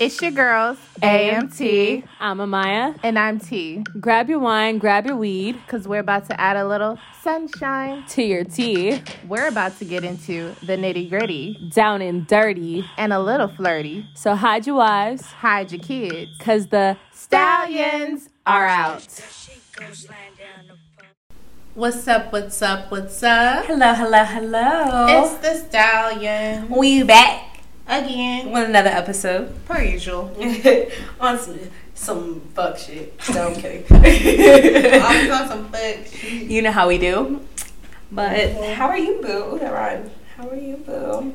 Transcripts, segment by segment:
It's your girls, AMT, I'm Amaya. and I'm T, Grab your wine, grab your weed because we're about to add a little sunshine. to your tea. We're about to get into the nitty gritty Down and dirty. and a little flirty. So hide your wives, Hide your kids. cause the Stallions are out. What's up? What's up? What's up? Hello, hello, hello. It's the Stallion we back again, with another episode per usual. on some, some fuck shit. No, I'm kidding. Always on some fuck. shit. you know how we do. But how are you, boo? That. How are you, boo?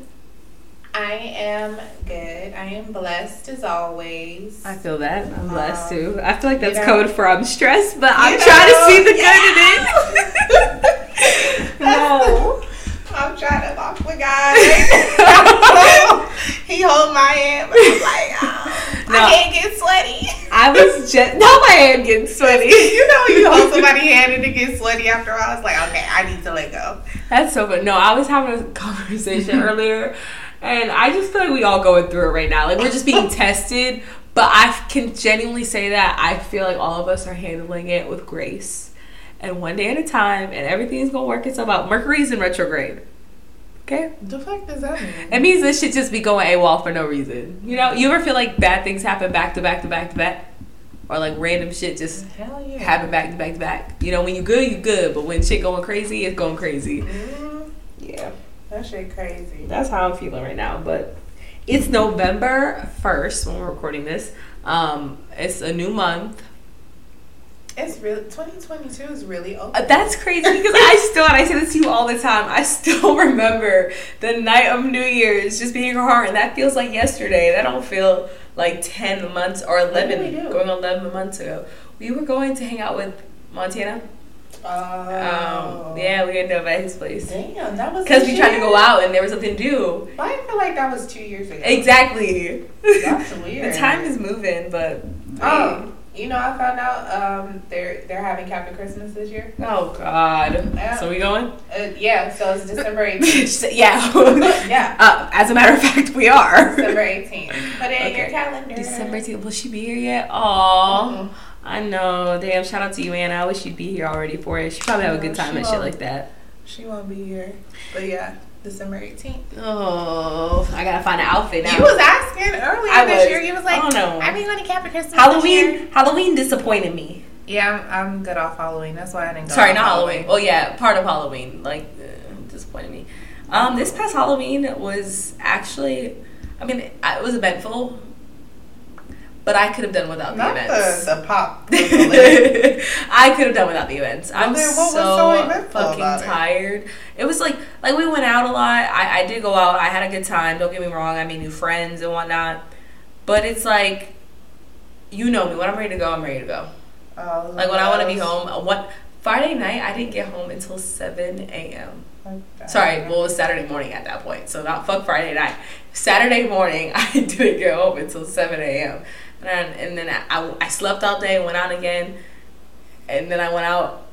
I am good. I am blessed as always. I feel that. I'm blessed Um, too. I feel like that's you know- code for I'm stressed, but I'm You trying to see the good in it. no. I'm trying to walk with God. he hold my hand, but I'm like, oh, No. I can't get sweaty. I was just no, my hand getting sweaty. you know when you hold somebody's hand and it gets sweaty after a while, was like, okay, I need to let go. That's so good. No, I was having a conversation earlier, and I just feel like we all going through it right now. Like we're just being tested, but I can genuinely say that I feel like all of us are handling it with grace, and one day at a time, and everything's gonna work itself out. Mercury's in retrograde. Okay. The fuck does that mean? It means this should just be going AWOL for no reason. You know, you ever feel like bad things happen back to back to back to back? Or like random shit just yeah. happen back to back to back. You know, when you good, you good, but when shit going crazy, it's going crazy. Mm, Yeah. that shit crazy. That's how I'm feeling right now. But it's November 1st when we're recording this. Um, it's a new month. It's really 2022 is really open. Uh, That's crazy because I still, and I say this to you all the time, I still remember the night of New Year's just being hard, and that feels like yesterday. That don't feel like 10 months or 11, going on 11 months ago. We were going to hang out with Montana. Oh. Um, yeah, we ended up at his place. Damn, that was Because we tried to go out and there was something to do. I feel like that was two years ago. Exactly. That's weird. the time is moving, but. Oh, you know, I found out um, they're they're having Captain Christmas this year. Oh God! Yeah. So we going? Uh, yeah, so it's December 18th. yeah. yeah, Uh, as a matter of fact, we are. December 18th. Put it in your calendar. December 18th. Will she be here yet? Aw. Mhm. I know. Damn. Shout out to you, Anna. I wish you'd be here already for it. She probably have a good time and shit like that. She won't be here, but yeah, December 18th. Oh, I gotta find an outfit now. You was asking earlier I this was. year. You was like. I mean, when Captain Christmas this year." Halloween. Halloween disappointed me. Yeah, I'm, I'm good off Halloween. That's why I didn't go. Sorry, not Halloween. Oh yeah, part of Halloween. Like uh, disappointed me. Um, this past Halloween was actually, I mean, it it was eventful, but I could have done without the Not events. the, the pop. I could have done without the events. I'm then so, so fucking it? tired. It? was like like we went out a lot. I, I did go out. I had a good time. Don't get me wrong. I made new friends and whatnot. But it's like, you know me. When I'm ready to go, I'm ready to go. Oh, Like when I want to be home. uh, What Friday night? I didn't get home until seven a.m. Okay. Sorry, well, it was Saturday morning at that point. So not fuck Friday night. Saturday morning, I didn't get home until seven a.m. And then, and then I, I slept all day, and went out again, and then I went out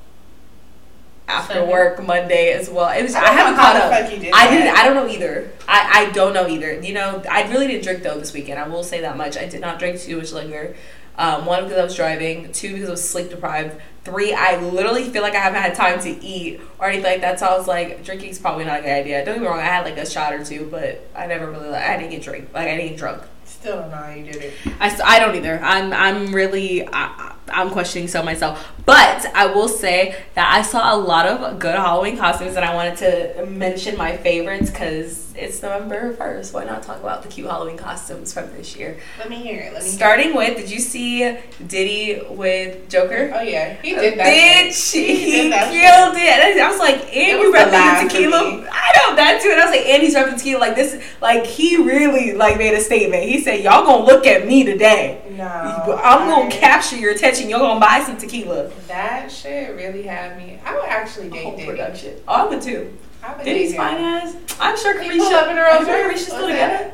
after Sunday? work Monday as well. It was I I, haven't caught up. did I didn't. I don't know either. I, I don't know either. You know, I really didn't drink though this weekend. I will say that much. I did not drink too much liquor. Um, one because I was driving. Two because I was sleep deprived. Three, I literally feel like I haven't had time to eat or anything like that. So I was like, drinking's probably not a good idea. Don't get me wrong. I had like a shot or two, but I never really. Like, I didn't get drink. Like I didn't get drunk. Still don't know how you did it. I, I don't either. I'm I'm really I, I'm questioning so myself. But I will say that I saw a lot of good Halloween costumes, and I wanted to mention my favorites because it's November first. Why not talk about the cute Halloween costumes from this year? Let me hear it. Let me hear Starting with, did you see Diddy with Joker? Oh yeah, he did that. Bitch, shit. he, did killed it. I was like, and you repping the tequila. I know that too. And I was like, and he's repping tequila. Like this, like he really like made a statement. He said, y'all gonna look at me today. No, I'm gonna I- capture your attention. You're gonna buy some tequila. That shit really had me. I would actually date Diddy. production. Oh, I would too. I would Diddy's date fine ass. I'm sure He Caresha. pulled up in a I'm Rolls sure Royce. Caresha's still What's together.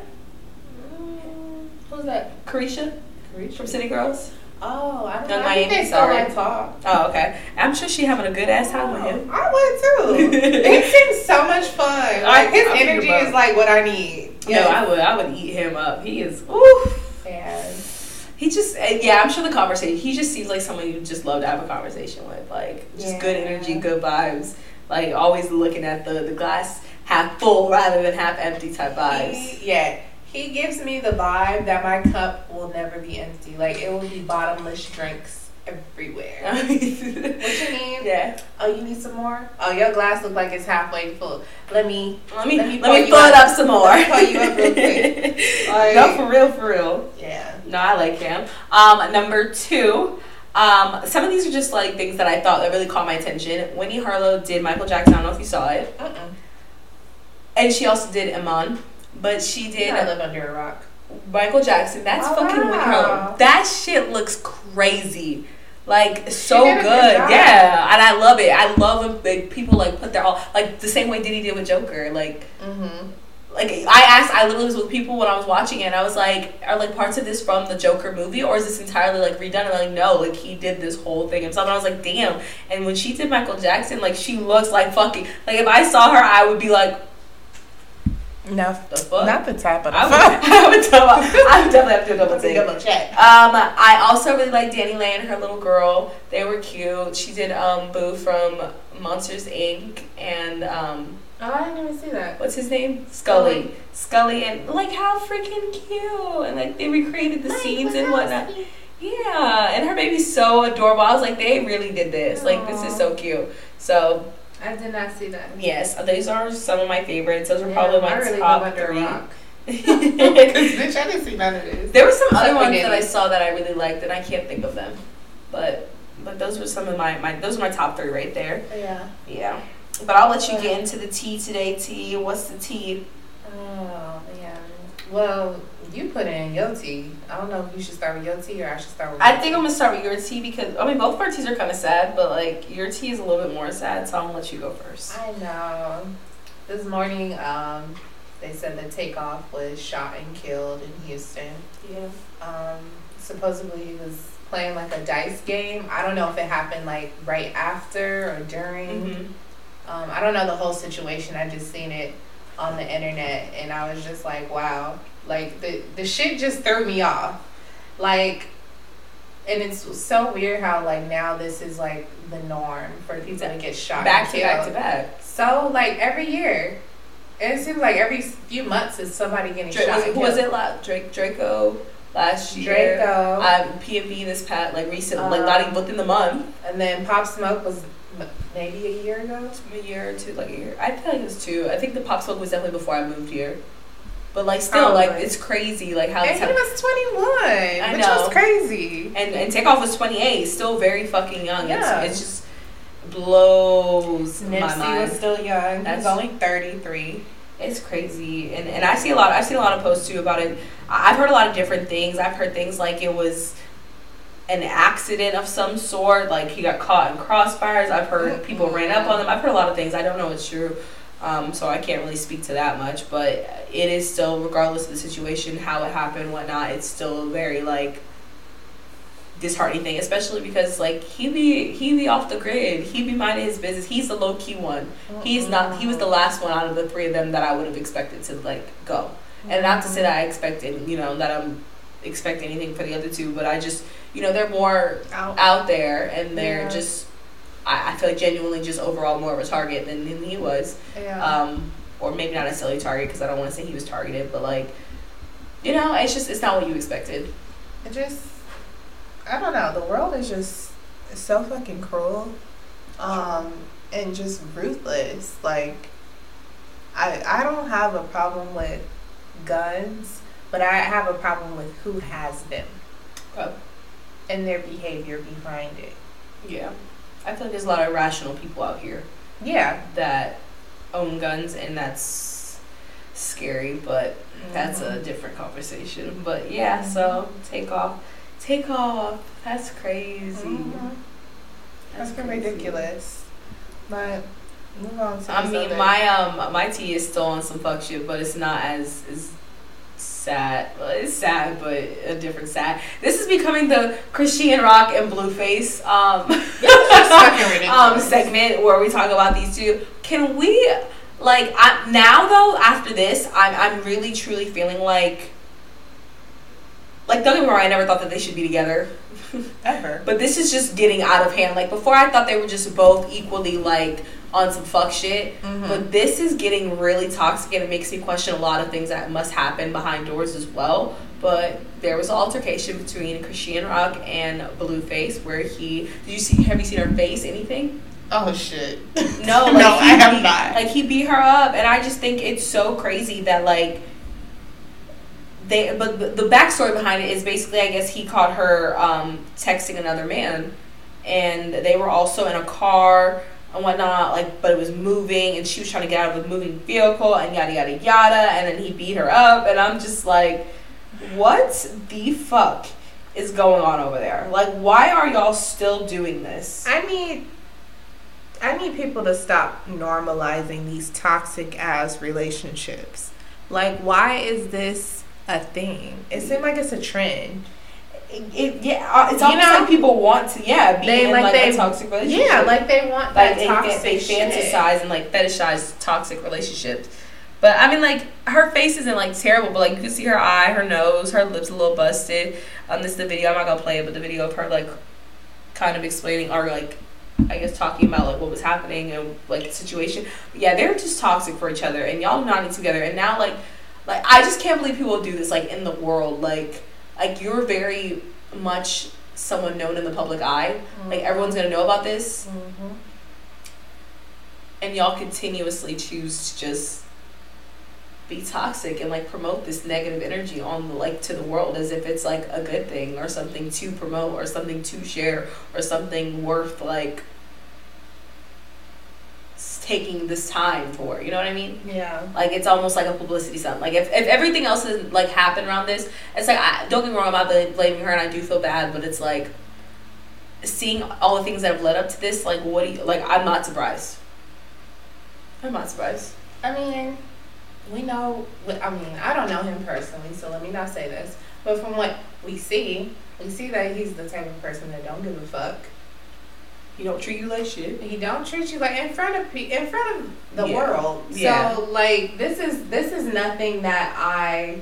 Who's that? Caresha Caresha. from City Girls. Oh, I don't Young know. I think Miami, they still sorry. like talk. Oh, okay. I'm sure she having a good ass time with him. I would too. it seems so much fun. Like his I think energy about is like what I need. No, I would. I would eat him up. He is. Ooh. Yeah. He just, eh, yeah, I'm sure the conversation. He just seems like someone you just love to have a conversation with, like just good Yeah. energy, good vibes, like always looking at the the glass half full rather than half empty type vibes. He, yeah. He gives me the vibe that my cup will never be empty. Like it will be bottomless drinks everywhere. what you need? yeah, Oh, you need some more? Oh, your glass look like it's halfway full. Let me. let me Let let me me, fill it up. up some more. Me pour you up real quick. Like- no, for real, for real. Yeah. No, I like him. Um, number two, um, some of these are just like things that I thought that really caught my attention. Winnie Harlow did Michael Jackson. I don't know if you saw it, Mm-mm. and she also did Iman, but she did I live under a rock. Michael Jackson. That's Oh, fucking Winnie. Harlow. That shit looks crazy. Like so good, good yeah, and I love it. I love when like, people like put their all like the same way Diddy did with Joker. Like, Mm-hmm. Like I asked, I literally was with people when I was watching it. and I was like, are like parts of this from the Joker movie, or is this entirely like redone? And like, no, like he did this whole thing himself. And I was like, damn. And when she did Michael Jackson, like she looks like fucking like if I saw her, I would be like, No, the fuck. not the type of I would, I would, double, I would definitely have to double take. double check. Um, I also really like DaniLeigh, and her little girl. They were cute. She did um Boo from Monsters Inc. and um Oh, I didn't even see that. what's his name? Sulley. Sulley and like how freaking cute and like they recreated the scenes and whatnot. Yeah, and her baby's so adorable. I was like, they really did this. Like this is so cute. So I did not see that. yes, these are some of my favorites. Those are Yeah, probably my I really top live three. rock. There bitch, I didn't see none of this. were some other ones that I saw that I really liked, and I can't think of them. But but those were some of my, my those are my top three right there. Yeah. Yeah. But I'll let you get into the tea today, T. What's the tea? Oh man. Well, you put in your tea. I don't know if you should start with your tea or I should start with. I think I'm gonna start with your tea because I mean both of our teas are kind of sad, but like your tea is a little bit more sad, so I'm gonna let you go first. I know. This morning, um, they said the Takeoff was shot and killed in Houston. Yeah. Um, supposedly he was playing like a dice game. I don't know if it happened like right after or during. Mm-hmm. Um, I don't know the whole situation. I just seen it on the internet, and I was just like, wow, like the the shit just threw me off. Like, and it's so weird how like now this is like the norm for people to get shot Back to back to back. So like every year, it seems like every few months is somebody getting Drake, shot. was, and was it? La- Drake Drakeo last year. Drakeo, Um, this past like recent, like Um, not even within the month, and then Pop Smoke was maybe a year ago. a year or two, like a year. I feel like it was two. I think the Pop Smoke was definitely before I moved here. But like still, like it's crazy, like how And he was 21, which know. was crazy. And and Takeoff was 28, still very fucking young. Yeah. It's, it's just blows my Nipsey mind. was still young. That's- was only 33. It's crazy, and and I see a lot. I've seen a lot of posts too about it. I've heard a lot of different things. I've heard things like it was an accident of some sort, like he got caught in crossfires. I've heard people ran up on him. I've heard a lot of things. I don't know it's true, um, so I can't really speak to that much. But it is still, regardless of the situation, how it happened, whatnot. It's still very like disheartening thing, especially because like he be he be off the grid. He be minding his business. He's the low key one. He's not. He was the last one out of the three of them that I would have expected to like go. And not to say that I expected, you know, that I'm expecting anything for the other two, but I just, you know, they're more out. out there and they're Yeah. just. I, I feel like genuinely just overall more of a target than, than he was, Yeah. um, or maybe not necessarily target because I don't want to say he was targeted, but like, you know, it's just it's not what you expected. it just, I don't know. The world is just so fucking cruel, um, and just ruthless. Like, I I don't have a problem with guns, but I have a problem with who has them Okay. And their behavior behind it. Yeah, I feel like there's a lot of irrational people out here. Yeah, that own guns and that's scary but that's Mm-hmm. a different conversation but yeah so Takeoff take off that's crazy Mhm. that's That's crazy. ridiculous. But move on to i mean other- my um my tea is still on some fuck shit but it's not as as sad well, it's sad but a different sad this is becoming the Crisean Rock and blueface um um segment where we talk about these two. Can we like I, now though after this I'm I'm really truly feeling like like don't get me wrong, I never thought that they should be together. Ever. But this is just getting out of hand. Like before I thought they were just both equally like on some fuck shit. Mhm. But this is getting really toxic and it makes me question a lot of things that must happen behind doors as well. But there was an altercation between Crisean Rock and Blueface where he did you see have you seen her face anything? Oh shit. No, like, no, I have beat- not. Like he beat her up, and I just think it's so crazy that like they. But the, the backstory behind it is basically, I guess he caught her um, texting another man, and they were also in a car and whatnot. Like, but it was moving, and she was trying to get out of the moving vehicle, and yada yada yada. And then he beat her up, and I'm just like, what the fuck is going on over there? Like, why are y'all still doing this? I need I need people to stop normalizing these toxic ass relationships. Like why is this a thing? It seems like it's a trend. It, yeah, uh, it's You almost know? like people want to, yeah, be They- in like like, they- a toxic relationship. Yeah, like they want like that they, toxic they fantasize and like fetishize toxic relationships. But I mean, like her face isn't like terrible, but like you can see her eye, her nose, her lips a little busted. Um, this is the video. I'm not gonna play it, but the video of her like kind of explaining or like I guess talking about like what was happening and like the situation. But yeah, they're just toxic for each other, and y'all not together. And now like like I just can't believe people do this like in the world. Like like you're very much someone known in the public eye. Like everyone's gonna know about this Mhm. and y'all continuously choose to just be toxic and like promote this negative energy on the like to the world as if it's like a good thing or something to promote or something to share or something worth like taking this time for you know what i mean Yeah. like it's almost like a publicity stunt. Like if, if everything else has like happened around this, it's like I, don't get me wrong about the blaming her, and I do feel bad, but it's like seeing all the things that have led up to this. Like what do you like? I'm not surprised. I'm not surprised. I mean, we know. I mean, I don't know him personally, so let me not say this. But from what we see, we see that he's the type of person that don't give a fuck. He don't treat you like shit. He don't treat you like in front of pe- in front of the Yeah. world. Yeah. So like this is this is nothing that I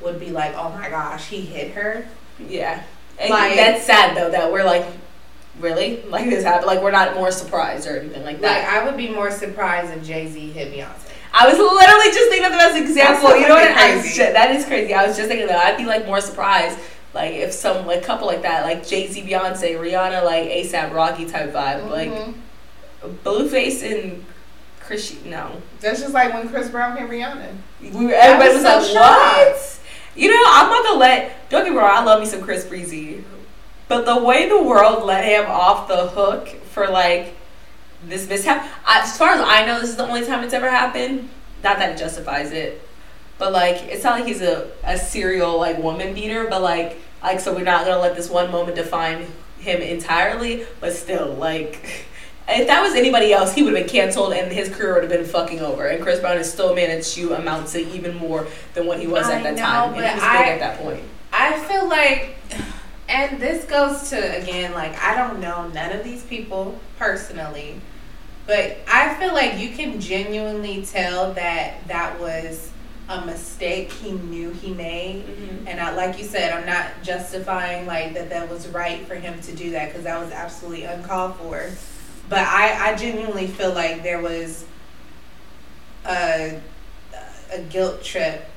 would be like, oh my gosh, he hit her. Yeah, and Like- that's sad though that we're like, really like this happened. Like we're not more surprised or anything like that. Like. I would be more surprised if Jay Z hit Beyonce. I was literally just thinking of the best example. That's You know what? I, shit, that is crazy. I was just thinking that I'd be like more surprised, like if some like couple like that, like Jay Z, Beyonce, Rihanna, like ASAP Rocky type vibe, like Mhm. Blueface and Crisean. No, that's just like when Chris Brown hit Rihanna. we were, everybody was was, so like, what? You know, I'm not gonna let. Don't get me wrong. I love me some Chris Breezy, but the way the world let him off the hook for like this mishap, I, as far as I know, this is the only time it's ever happened. Not that it justifies it, but like it's not like he's a, a serial like woman beater, but like like so we're not gonna let this one moment define him entirely. But still, like if that was anybody else, he would have been canceled and his career would have been fucking over. And Chris Brown has still managed to amount to even more than what he was I at that know, time, and but he was I- big at that point. I feel like, and this goes to again, like I don't know none of these people personally, but I feel like you can genuinely tell that that was a mistake he knew he made. Mm-hmm. And I, like you said, I'm not justifying like that that was right for him to do that because that was absolutely uncalled for. But I, I genuinely feel like there was a, a guilt trip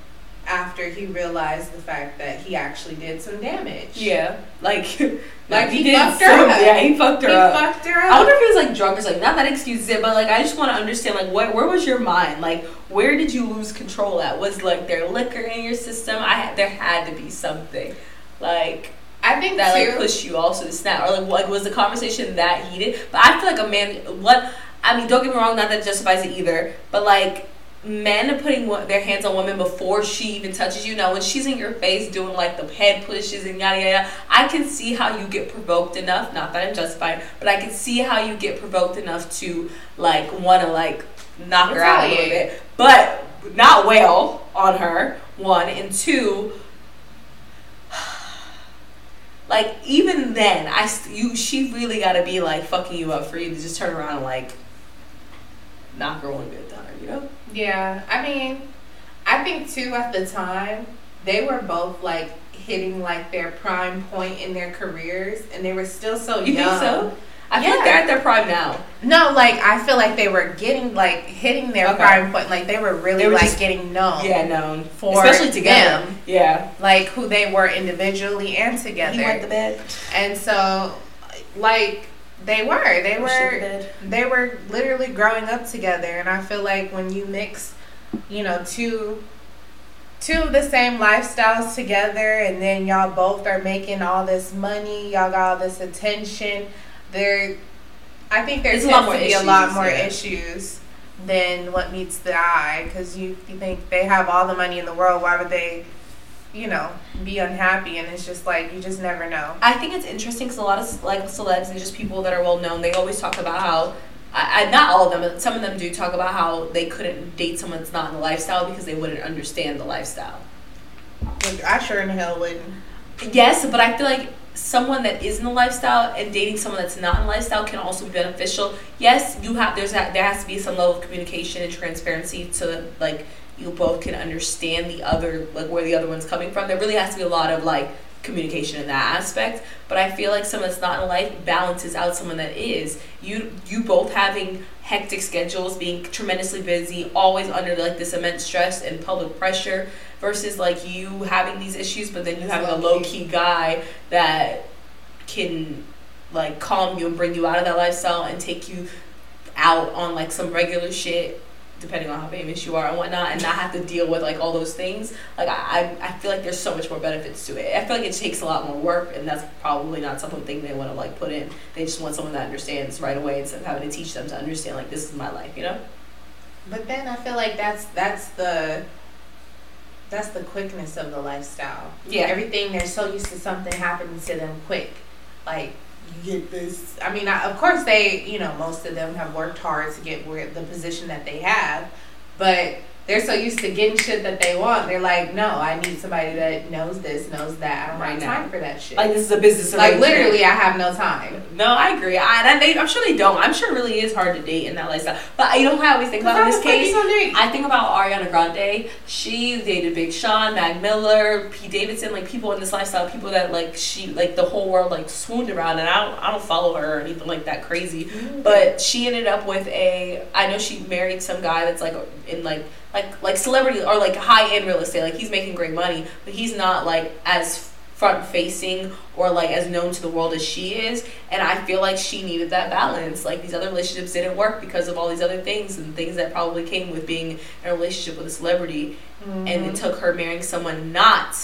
after he realized the fact that he actually did some damage. Yeah, like Like, he did fucked her some- up. Yeah, he fucked He her up. fucked her up. I wonder if he was like drunk or something. Not that excuses it, but like I just want to understand like what where was your mind? Like where did you lose control at? Was like there liquor in your system? I had there had to be something like I think that too. like pushed you also to snap or like what was the conversation that heated? But I feel like a man what I mean don't get me wrong, not that justifies it either, but like men putting their hands on women before she even touches you. Now, when she's in your face doing like the head pushes and yada yada, I can see how you get provoked enough. Not that I'm justified, but I can see how you get provoked enough to like want to like knock her out a little bit, but not wail on her. One and two. Like even then, I st- you she really got to be like fucking you up for you to just turn around and like her one good time, you know? Yeah, I mean, I think too at the time they were both like hitting like their prime point in their careers, and they were still so You young. think so? I feel like they're at their prime now. No, like I feel like they were getting like hitting their Okay. prime point. Like they were really They were like just- getting known. Yeah, known For especially together. them. Yeah, Like who they were individually and together. he went to bed. and so, like they were, they were, bed. Mm-hmm. they were literally growing up together. And I feel like when you mix, you know, two two of the same lifestyles together and then y'all both are making all this money y'all got all this attention there i think there It's a tends lot more to be a lot issues, more yeah. issues than what meets the eye because you, you think they have all the money in the world why would they you know be unhappy and it's just like you just never know I think it's interesting because a lot of like celebs and just people that are well known, they always talk about how. I, I, not all of them, but some of them do talk about how they couldn't date someone that's not in the lifestyle because they wouldn't understand the lifestyle. Like, i sure in hell wouldn't Yes, but I feel like someone that is in the lifestyle and dating someone that's not in the lifestyle can also be beneficial. Yes, you have there's there has to be some level of communication and transparency to like you both can understand the other like where the other one's coming from. There really has to be a lot of like communication in that aspect. But I feel like someone that's not in life balances out someone that is. You you both having hectic schedules, being tremendously busy, always under like this immense stress and public pressure versus like you having these issues but then you It's having a low-key. low key guy that can like calm you and bring you out of that lifestyle and take you out on like some regular shit depending on how famous you are and whatnot and not have to deal with like all those things like I, I feel like there's so much more benefits to it i feel like it takes a lot more work and that's probably not something they want to like put in they just want someone that understands right away instead of having to teach them to understand like this is my life you know But then I feel like that's that's the that's the quickness of the lifestyle. yeah Everything they're so used to something happening to them quick. Like get this. I mean, I, of course they, you know, most of them have worked hard to get where the position that they have, but they're so used to getting shit that they want. They're like, no, I need somebody that knows this, knows that. I don't Right have time for that shit. like this is a business Like literally, I have no time. No, I agree. I, and they, I'm sure they don't. I'm sure it really is hard to date in that lifestyle. But you know how I always think about in this case? I think about Ariana Grande. She dated Big Sean, Mac Miller, Pete Davidson, like people in this lifestyle, people that like she like the whole world like swooned around. And I don't I don't follow her or anything like that crazy. Mm-hmm. But she ended up with a. I know she married some guy that's like in like like like celebrity or like high end real estate. Like he's making great money, but he's not like as front facing or like as known to the world as she is. And I feel like she needed that balance. Like these other relationships didn't work because of all these other things and things that probably came with being in a relationship with a celebrity. And it took her marrying someone not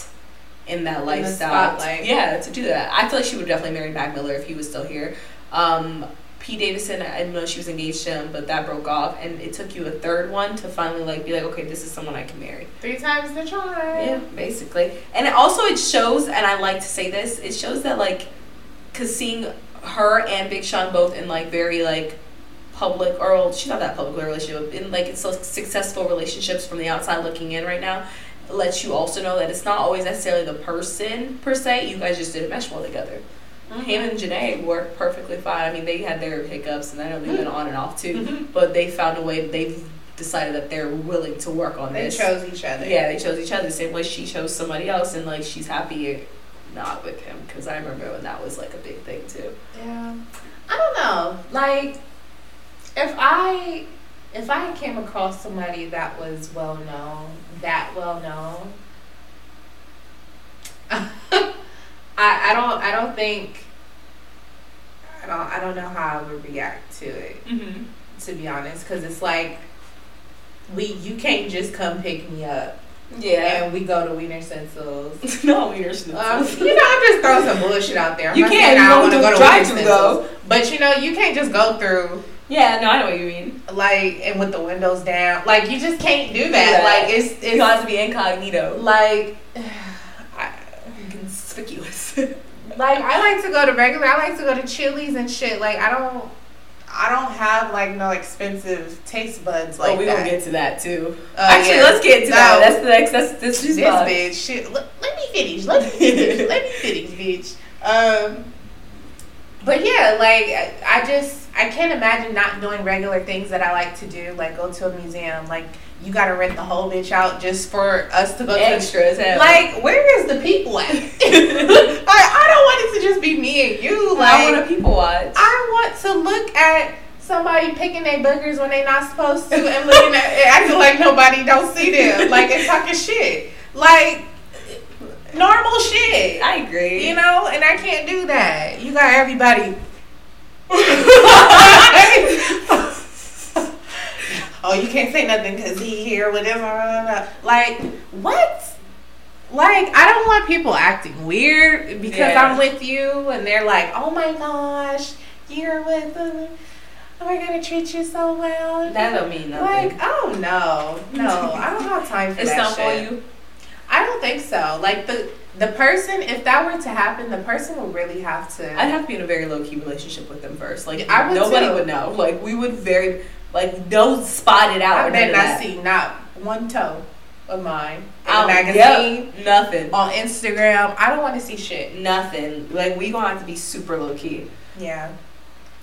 in that the lifestyle. Yeah, to do that. I feel like she would definitely marry Mac Miller if he was still here. Um, P. Davidson, I didn't know she was engaged to him, but that broke off, and it took you a third one to finally like be like, okay, this is someone I can marry. Three times the charm. Yeah, basically. And it also it shows, and I like to say this, it shows that like, cause seeing her and Big Sean both in like very like public or well, she's not that public relationship in like it's so successful relationships from the outside looking in right now lets you also know that it's not always necessarily the person per se you guys just didn't mesh well together him and Jhené worked perfectly fine I mean they had their hiccups and I know they've been on and off too Mhm. but they found a way they've decided that they're willing to work on They this They chose each other. yeah, they chose each other the same way she chose somebody else, and like she's happy not with him because I remember when that was like a big thing too. Yeah. I don't know. Like if I if I came across somebody that was well known, that well known, I I don't I don't think I don't I don't know how I would react to it Mm-hmm. to be honest because it's like we you can't just come pick me up Yeah. and we go to Wienerschnitzel. no, you're Um, you know, I'm just throwing some bullshit out there. I'm You can, saying you I don't want to go to drive-thru, Wienerschnitzel, but you know, you can't just go through Yeah, no, I know what you mean. like and with the windows down. Like you just can't do that. that. Like it's You it's have to be incognito, like. I, conspicuous. like I like to go to regular. I like to go to Chili's and shit. Like I don't, I don't have like no expensive taste buds like oh, we that. gonna get to that too. Uh, Actually, yeah. let's get to No. that. That's the next. That's this. this this bitch. Shit. Let, let me finish. Let me finish. let me finish, bitch. Um, but yeah, like I, I just I can't imagine not doing regular things that I like to do, like go to a museum, like you gotta rent the whole bitch out just for us to go Extra as to hell. like where is the people at? like I don't want it to just be me and you. Like I want to people watch. I want to look at somebody picking their boogers when they're not supposed to and looking at it, acting like nobody don't see them. Like and talking shit. Like normal shit. I agree. You know, and I can't do that. You got everybody. oh, you can't say nothing because he here, whatever. Like, what? Like, I don't want people acting weird because Yeah. I'm with you and they're like, oh my gosh, you're with them. Oh, we're going to treat you so well. that don't mean nothing. Like, oh no, no, I don't have time for it's that not for you. I don't think so. Like the the person, if that were to happen, the person would really have to. I'd have to be in a very low key relationship with them first. Like I would nobody too. would know. Like we would very like no spot it out. I bet not see not one toe of mine in Out- a magazine, yep, nothing. on Instagram. I don't want to see shit. Nothing. Like we gonna have to be super low key. Yeah,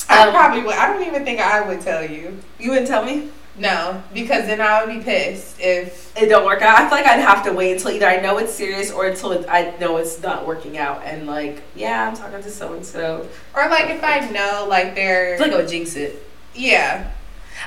I Um, probably would. I don't even think I would tell you. You wouldn't tell me? No, because then I would be pissed if. It don't work out. I feel like I'd have to wait until either I know it's serious or until it, I know it's not working out. And like, yeah, I'm talking to so and so. Or like if I know like they're. like I would jinx it. yeah.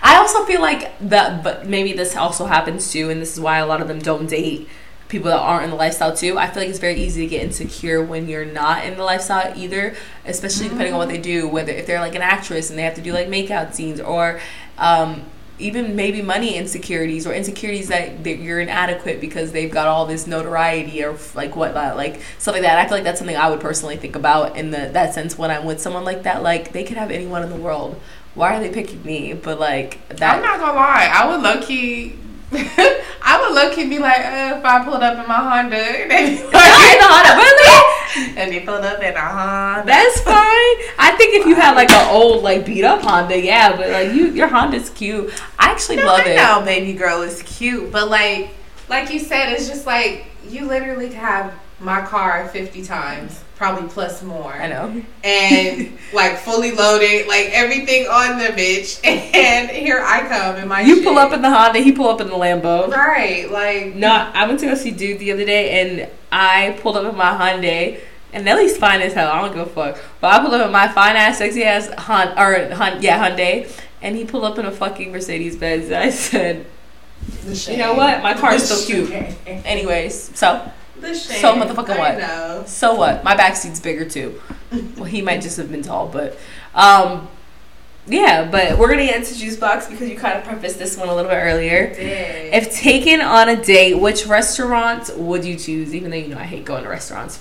I also feel like that, but maybe this also happens too, and this is why a lot of them don't date people that aren't in the lifestyle too. I feel like it's very easy to get insecure when you're not in the lifestyle either, especially depending on what they do. Whether if they're like an actress and they have to do like makeout scenes, or um, even maybe money insecurities or insecurities that, that you're inadequate because they've got all this notoriety or like whatnot, like stuff like that. I feel like that's something I would personally think about in the that sense when I'm with someone like that. Like they could have anyone in the world. Why are they picking me? But like that. I'm not gonna lie. I would low key. I would low key be like, uh, if I pulled up in my Honda, and they, I know how to really. and they pulled up in a Honda. That's fine. I think if you had like an old like beat up Honda, yeah, but like you, your Honda's cute. I actually No, love I it. know, baby girl is cute, but like, like you said, it's just like you literally could have my car fifty times, probably plus more. I know. and like fully loaded, like everything on the bitch, and here I come in my. You shit. pull up in the Honda, he pull up in the Lambo. right, like No, I went to go see Dude the other day, and I pulled up in my Hyundai. And Nelly's fine as hell. I don't give a fuck. But I pulled up in my fine ass, sexy ass Hun or Hun, yeah Hyundai, and he pulled up in a fucking Mercedes Benz. I said, you know what? My car is so cute. Anyways, so The shame. So motherfucking what? know. So what? My back seat's bigger too. Well, he might just have been tall, but um, yeah. But we're gonna get into juice box because you kind of prefaced this one a little bit earlier. Dang. If taken on a date, which restaurant would you choose? Even though you know I hate going to restaurants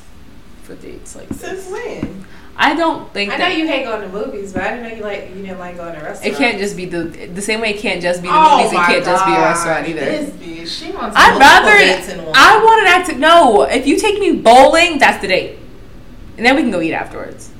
for dates. Like Since when? I don't think I know you hate going to movies, but I didn't know you like you didn't like going to restaurants. it can't just be the the same way it can't just be the Oh movies. It can't just be a restaurant either. This bitch, she wants I'd rather. I want an active. No, if you take me bowling, that's the date, and then we can go eat afterwards,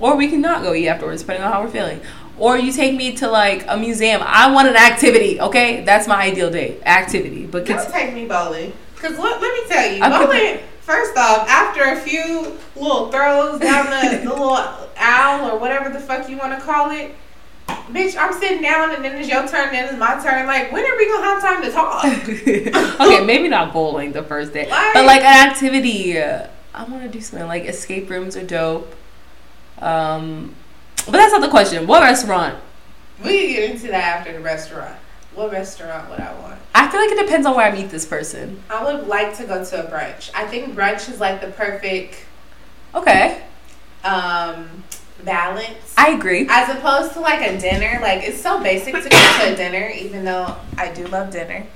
or we can not go eat afterwards, depending on how we're feeling. Or you take me to like a museum. I want an activity. Okay, that's my ideal date. Activity, but Don't take me bowling. Cause let, let me tell you, I'm bowling. First off, after a few little throws down the, the little owl or whatever the fuck you want to call it, bitch, I'm sitting down and then it's your turn, then it's my turn. Like, when are we gonna have time to talk? okay, maybe not bowling the first day, Like- but like an activity. I want to do something like escape rooms are dope. Um, but that's not the question. What restaurant? we can get into that after the restaurant. What restaurant would I want? I feel like it depends on where I meet this person. I would like to go to a brunch. I think brunch is like the perfect Okay, um, balance. I agree. As opposed to like a dinner, like it's so basic to go to a dinner, even though I do love dinner.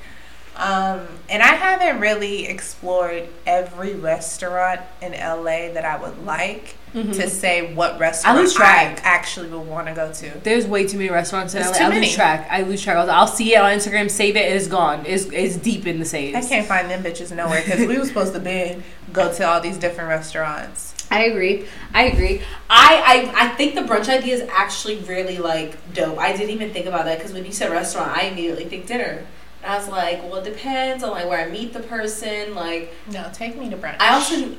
Um, and I haven't really explored every restaurant in LA that I would like Mhm. to say what restaurant lose I, actually would want to go to. There's way too many restaurants in There's LA. too I many. lose track. I lose track. I'll, I'll see it on Instagram, save it, it's gone. It's, it's deep in the saves. I can't find them bitches nowhere because we were supposed to be go to all these different restaurants. I agree. I agree. I, I I think the brunch idea is actually really like dope. I didn't even think about that because when you said restaurant, I immediately think dinner. I was like, well, it depends on like where I meet the person. Like, No, take me to brunch. I also,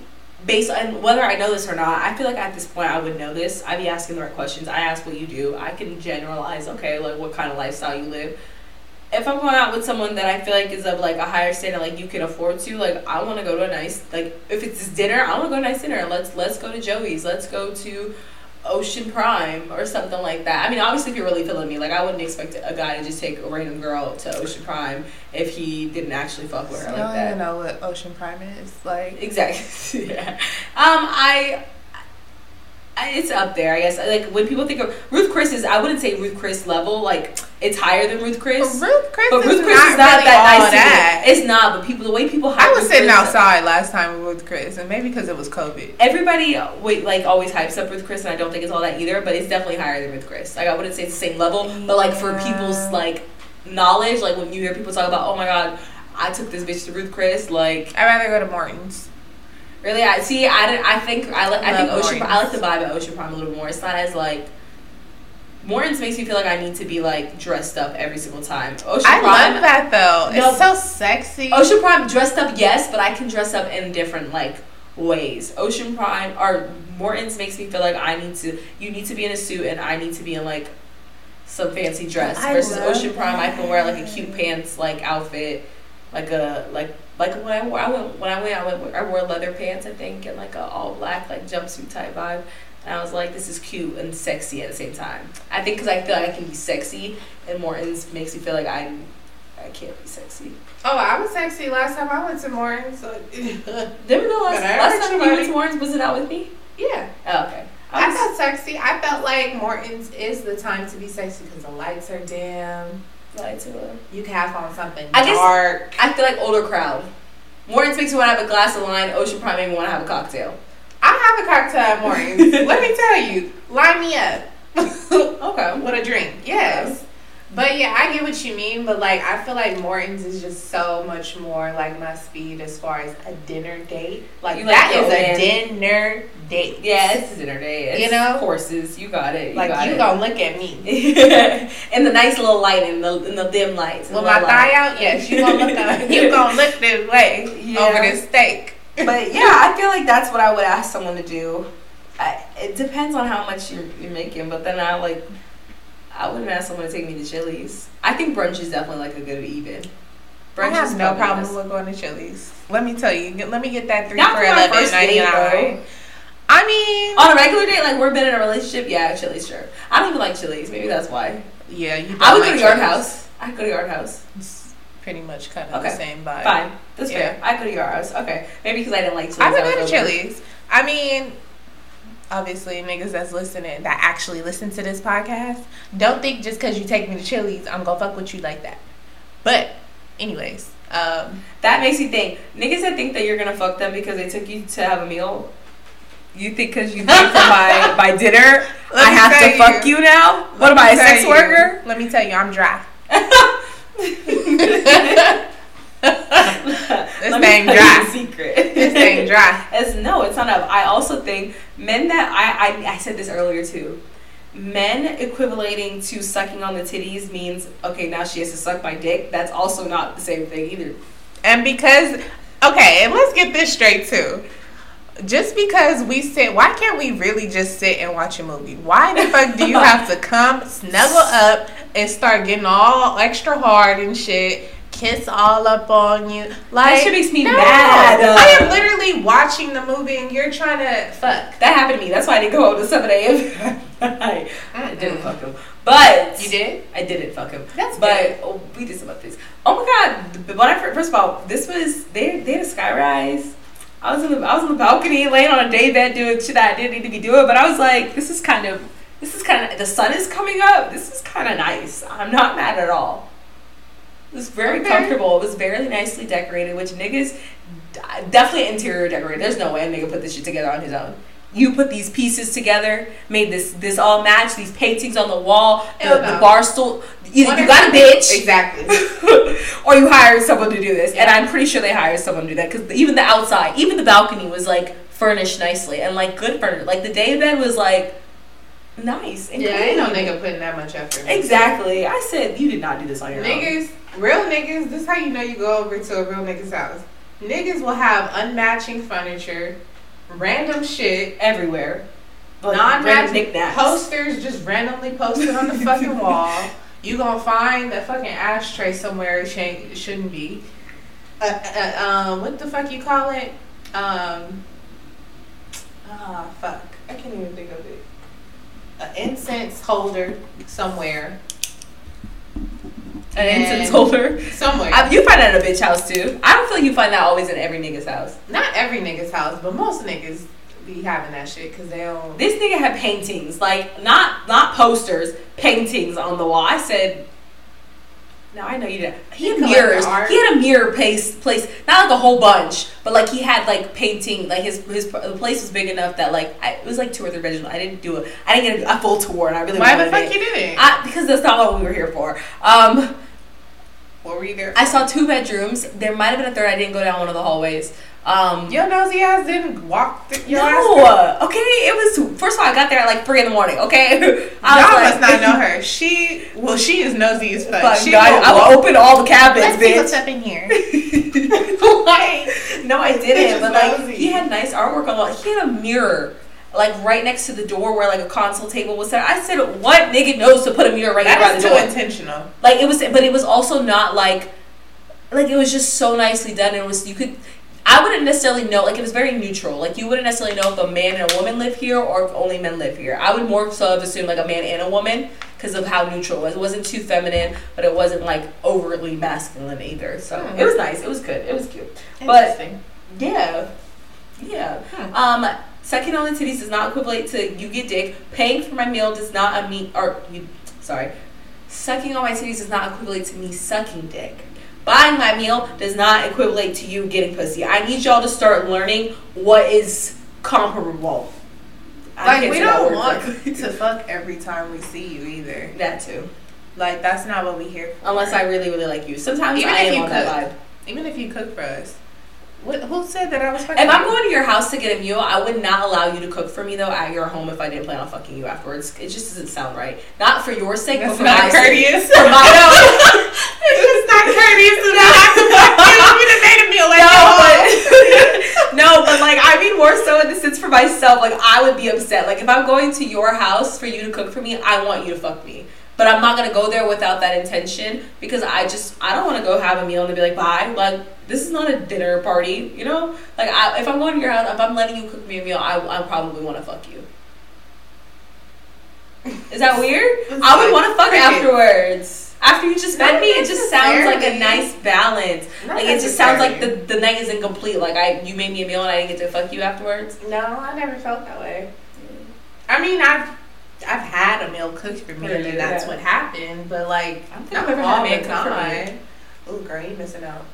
based on whether I know this or not, I feel like at this point I would know this. I'd be asking the right questions. I ask what you do. I can generalize. Okay, like what kind of lifestyle you live. if I'm going out with someone that I feel like is of like a higher standard, like you can afford to, like I want to go to a nice, like if it's dinner, I want to go to a nice dinner. Let's let's go to Joey's. Let's go to Ocean Prime or something like that. I mean, obviously, if you're really feeling me, like I wouldn't expect a guy to just take a random girl to Ocean Prime if he didn't actually fuck with her like I don't that. even know what Ocean Prime is. Like, Exactly. yeah. Um, I. It's up there, I guess. Like when people think of Ruth Chris is, I wouldn't say Ruth Chris level. Like it's higher than Ruth Chris. Ruth Chris But is Ruth Chris not is not really that nice. that. It's not. But people, the way people. I was Ruth sitting Chris up- outside last time with Ruth Chris, and maybe because it was COVID. Everybody wait, like always hypes up Ruth Chris, and I don't think it's all that either. But it's definitely higher than Ruth Chris. Like I wouldn't say it's the same level, but like for people's like knowledge, like when you hear people talk about, oh my god, I took this bitch to Ruth Chris, like I'd rather go to Morton's. Really, I see. I, I think I like. I think Ocean. Morton's. I like the vibe of Ocean Prime a little more. It's not as like. Morton's makes me feel like I need to be like dressed up every single time. Ocean I Prime. love that though. No. It's so sexy. Ocean Prime dressed up, yes, but I can dress up in different like ways. Ocean Prime or Morton's makes me feel like I need to. You need to be in a suit, and I need to be in like some fancy dress. I Versus Ocean Prime, I can wear like a cute pants like outfit, like a like like when I wore I went when I went I went I wore leather pants I think and like a all black like jumpsuit type vibe. And I was like, this is cute and sexy at the same time. I think because I feel like I can be sexy, and Morton's makes me feel like I I can't be sexy. oh, I was sexy last time I went to Morton's. So Didn't go last, last time you, went to Morton's? Was it out with me? yeah. Oh, okay. I I felt sexy. I felt like Morton's is the time to be sexy because the lights are dim. Lied to her. You can have on something I guess- dark. I feel like older crowd. Morton's makes me want to have a glass of wine. Ocean Prime makes me want to have a cocktail. I have a cocktail Morton's. Let me tell you, line me up Okay. What a drink. Yes. But yeah, I get what you mean. But like, I feel like Morton's is just so much more like my speed as far as a dinner date. Like like that is a in. dinner date. Yeah, it's a dinner date. It's You know? courses. You got it. You Like got you it. gonna look at me in the nice little light and the and the dim lights. with my thigh out. Yes, you gonna look. Up, you gonna look this way Yeah. over this steak. but yeah, I feel like that's what I would ask someone to do. I, it depends on how much you're, you're making, but then I like, I wouldn't ask someone to take me to Chili's. I think brunch is definitely like a good even. I Brunch is have no problem best. with going to Chili's. Let me tell you. get- Let me get that three Not for eleven ninety nine. I mean, On a regular date, like we're been in a relationship, yeah, Chili's sure. I don't even like Chili's. Maybe that's why. yeah, you. I would like go to Yard House. I could go to Yard House. It's pretty much kind of Okay. the same vibe. Fine, that's Yeah. fair. I go to Yard House. Okay, maybe because I didn't like Chili's. I would go to. Chili's. I mean, obviously, niggas that's listening that actually listen to this podcast, don't think just because you take me to Chili's, I'm gonna fuck with you like that. But, anyways, um, That makes you think. Niggas that think that you're gonna fuck them because they took you to have a meal. You think because you paid for my my dinner, Let I have to fuck you. you now? What let am I, a sex you- worker? Let me tell you, I'm dry. This Let thing dry. secret. This thing dry. It's no, it's not up. I also think men that I, I I said this earlier too. Men equivalating to sucking on the titties means okay, now she has to suck my dick. That's also not the same thing either. And because, okay, and let's get this straight too. Just because we sit, why can't we really just sit and watch a movie? Why the fuck do you have to come, snuggle up, and start getting all extra hard and shit? Kiss all up on you. Like shit makes me no. mad. Uh, I am literally watching the movie and you're trying to fuck. That happened to me. That's why I didn't go home till seven a.m. I, I didn't fuck him, but You did? I didn't fuck him. That's But oh, we did some other things. Oh my god! When I first of all, this was they they had a skyrise. I was in the I was on the balcony laying on a day bed doing shit that I didn't need to be doing. But I was like, this is kind of this is kind of the sun is coming up. This is kind of nice. I'm not mad at all. It was very Okay. comfortable. It was very nicely decorated, which niggas definitely interior decorated. There's no way a nigga put this shit together on his own. You put these pieces together, made this this all match. These paintings on the wall, the, the bar stool. One you got a bitch, Exactly. or you hired someone to do this. And I'm pretty sure they hired someone to do that because even the outside, even the balcony was like furnished nicely and like good furniture. Like the day bed was like nice. And Yeah, i ain't no clean. nigga putting that much effort. Exactly. I said you did not do this on your own. Niggas, real niggas, this is how you know you go over to a real nigga's house. Niggas will have unmatching furniture, random shit, everywhere. Like, non random matching posters just randomly posted on the fucking wall. you gonna find a fucking ashtray somewhere it shouldn't be. Uh, uh, um, what the fuck you call it? Um, ah, fuck. I can't even think of it. An incense holder somewhere. An And- incense holder. Somewhere. I, you find that at a bitch house too. I don't feel like you find that always in every nigga's house. Not every nigga's house, but most niggas be having that shit because they don't. This nigga had paintings, like not not posters, paintings on the wall. I said, "No, I know you did." He You had mirrors. He had a mirror place, place, not like a whole bunch, but like he had like painting. Like his his the place was big enough that like I, it was like two or three bedrooms. I didn't do it. I didn't get a, a full tour, and I really Why the fuck it. you didn't? I, because that's not what we were here for. Um, what were you there? I saw two bedrooms. There might have been a third. I didn't go down one of the hallways. Um, Your nosy ass didn't walk th- your ass no, okay. It was first of all. I got there at like three in the morning. Okay, I Y'all was must not know her. She, well, she is nosy as fuck. Fuck, she I will open all the cabinets, Let's see what's up in here. like, no, I didn't. But like, nosy. he had nice artwork on the wall. He had a mirror. Like right next to the door where like a console table was set. I said, "What nigga knows to put a mirror right by That is the door?" intentional. Like it was, but it was also not like, like it was just so nicely done. It was you could, I wouldn't necessarily know. Like it was very neutral. Like you wouldn't necessarily know if a man and a woman live here or if only men live here. I would more so have assumed like a man and a woman because of how neutral it was. It wasn't too feminine, but it wasn't like overtly masculine either. So Hmm. it was nice. It was good. It was cute. But- Interesting. Yeah, yeah. Hmm. Um, sucking on the titties does not equate to you get dick. Paying for my meal does not uh, mean or you. Sorry, sucking on my titties does not equate to me sucking dick. Buying my meal does not equate to you getting pussy. I need y'all to start learning what is comparable. I Like we don't want to fuck every time we see you either. that too. Like that's not what we here for. Unless I really, really like you. Sometimes Even I if am you on that vibe. even if you cook for us. What, who said that I was fucking? If I'm going to your house to get a meal, I would not allow you to cook for me though at your home if I didn't plan on fucking you afterwards. It just doesn't sound right. Not for your sake, That's but for not my sake. courteous. For my it's just not courteous to not have to fuck you. You done made a meal like no, your but no, but like I mean more so in the sense for myself. Like I would be upset. Like if I'm going to your house for you to cook for me, I want you to fuck me. But I'm not gonna go there without that intention because I just I don't want to go have a meal and be like bye. Like this is not a dinner party, you know. Like I, if I'm going to your house, if I'm letting you cook me a meal, I I probably want to fuck you. Is that weird? I would like, want to fuck cricket. afterwards. After you just fed me, it just sounds like a nice balance. Not like it just sounds like the, the night is incomplete. Like I you made me a meal and I didn't get to fuck you afterwards. No, I never felt that way. I mean, I've I've had a meal cooked for me, and that's yeah. what happened. But like, I'm not think not I've ever all had a man the cook for me. time. Oh, girl, you missing out.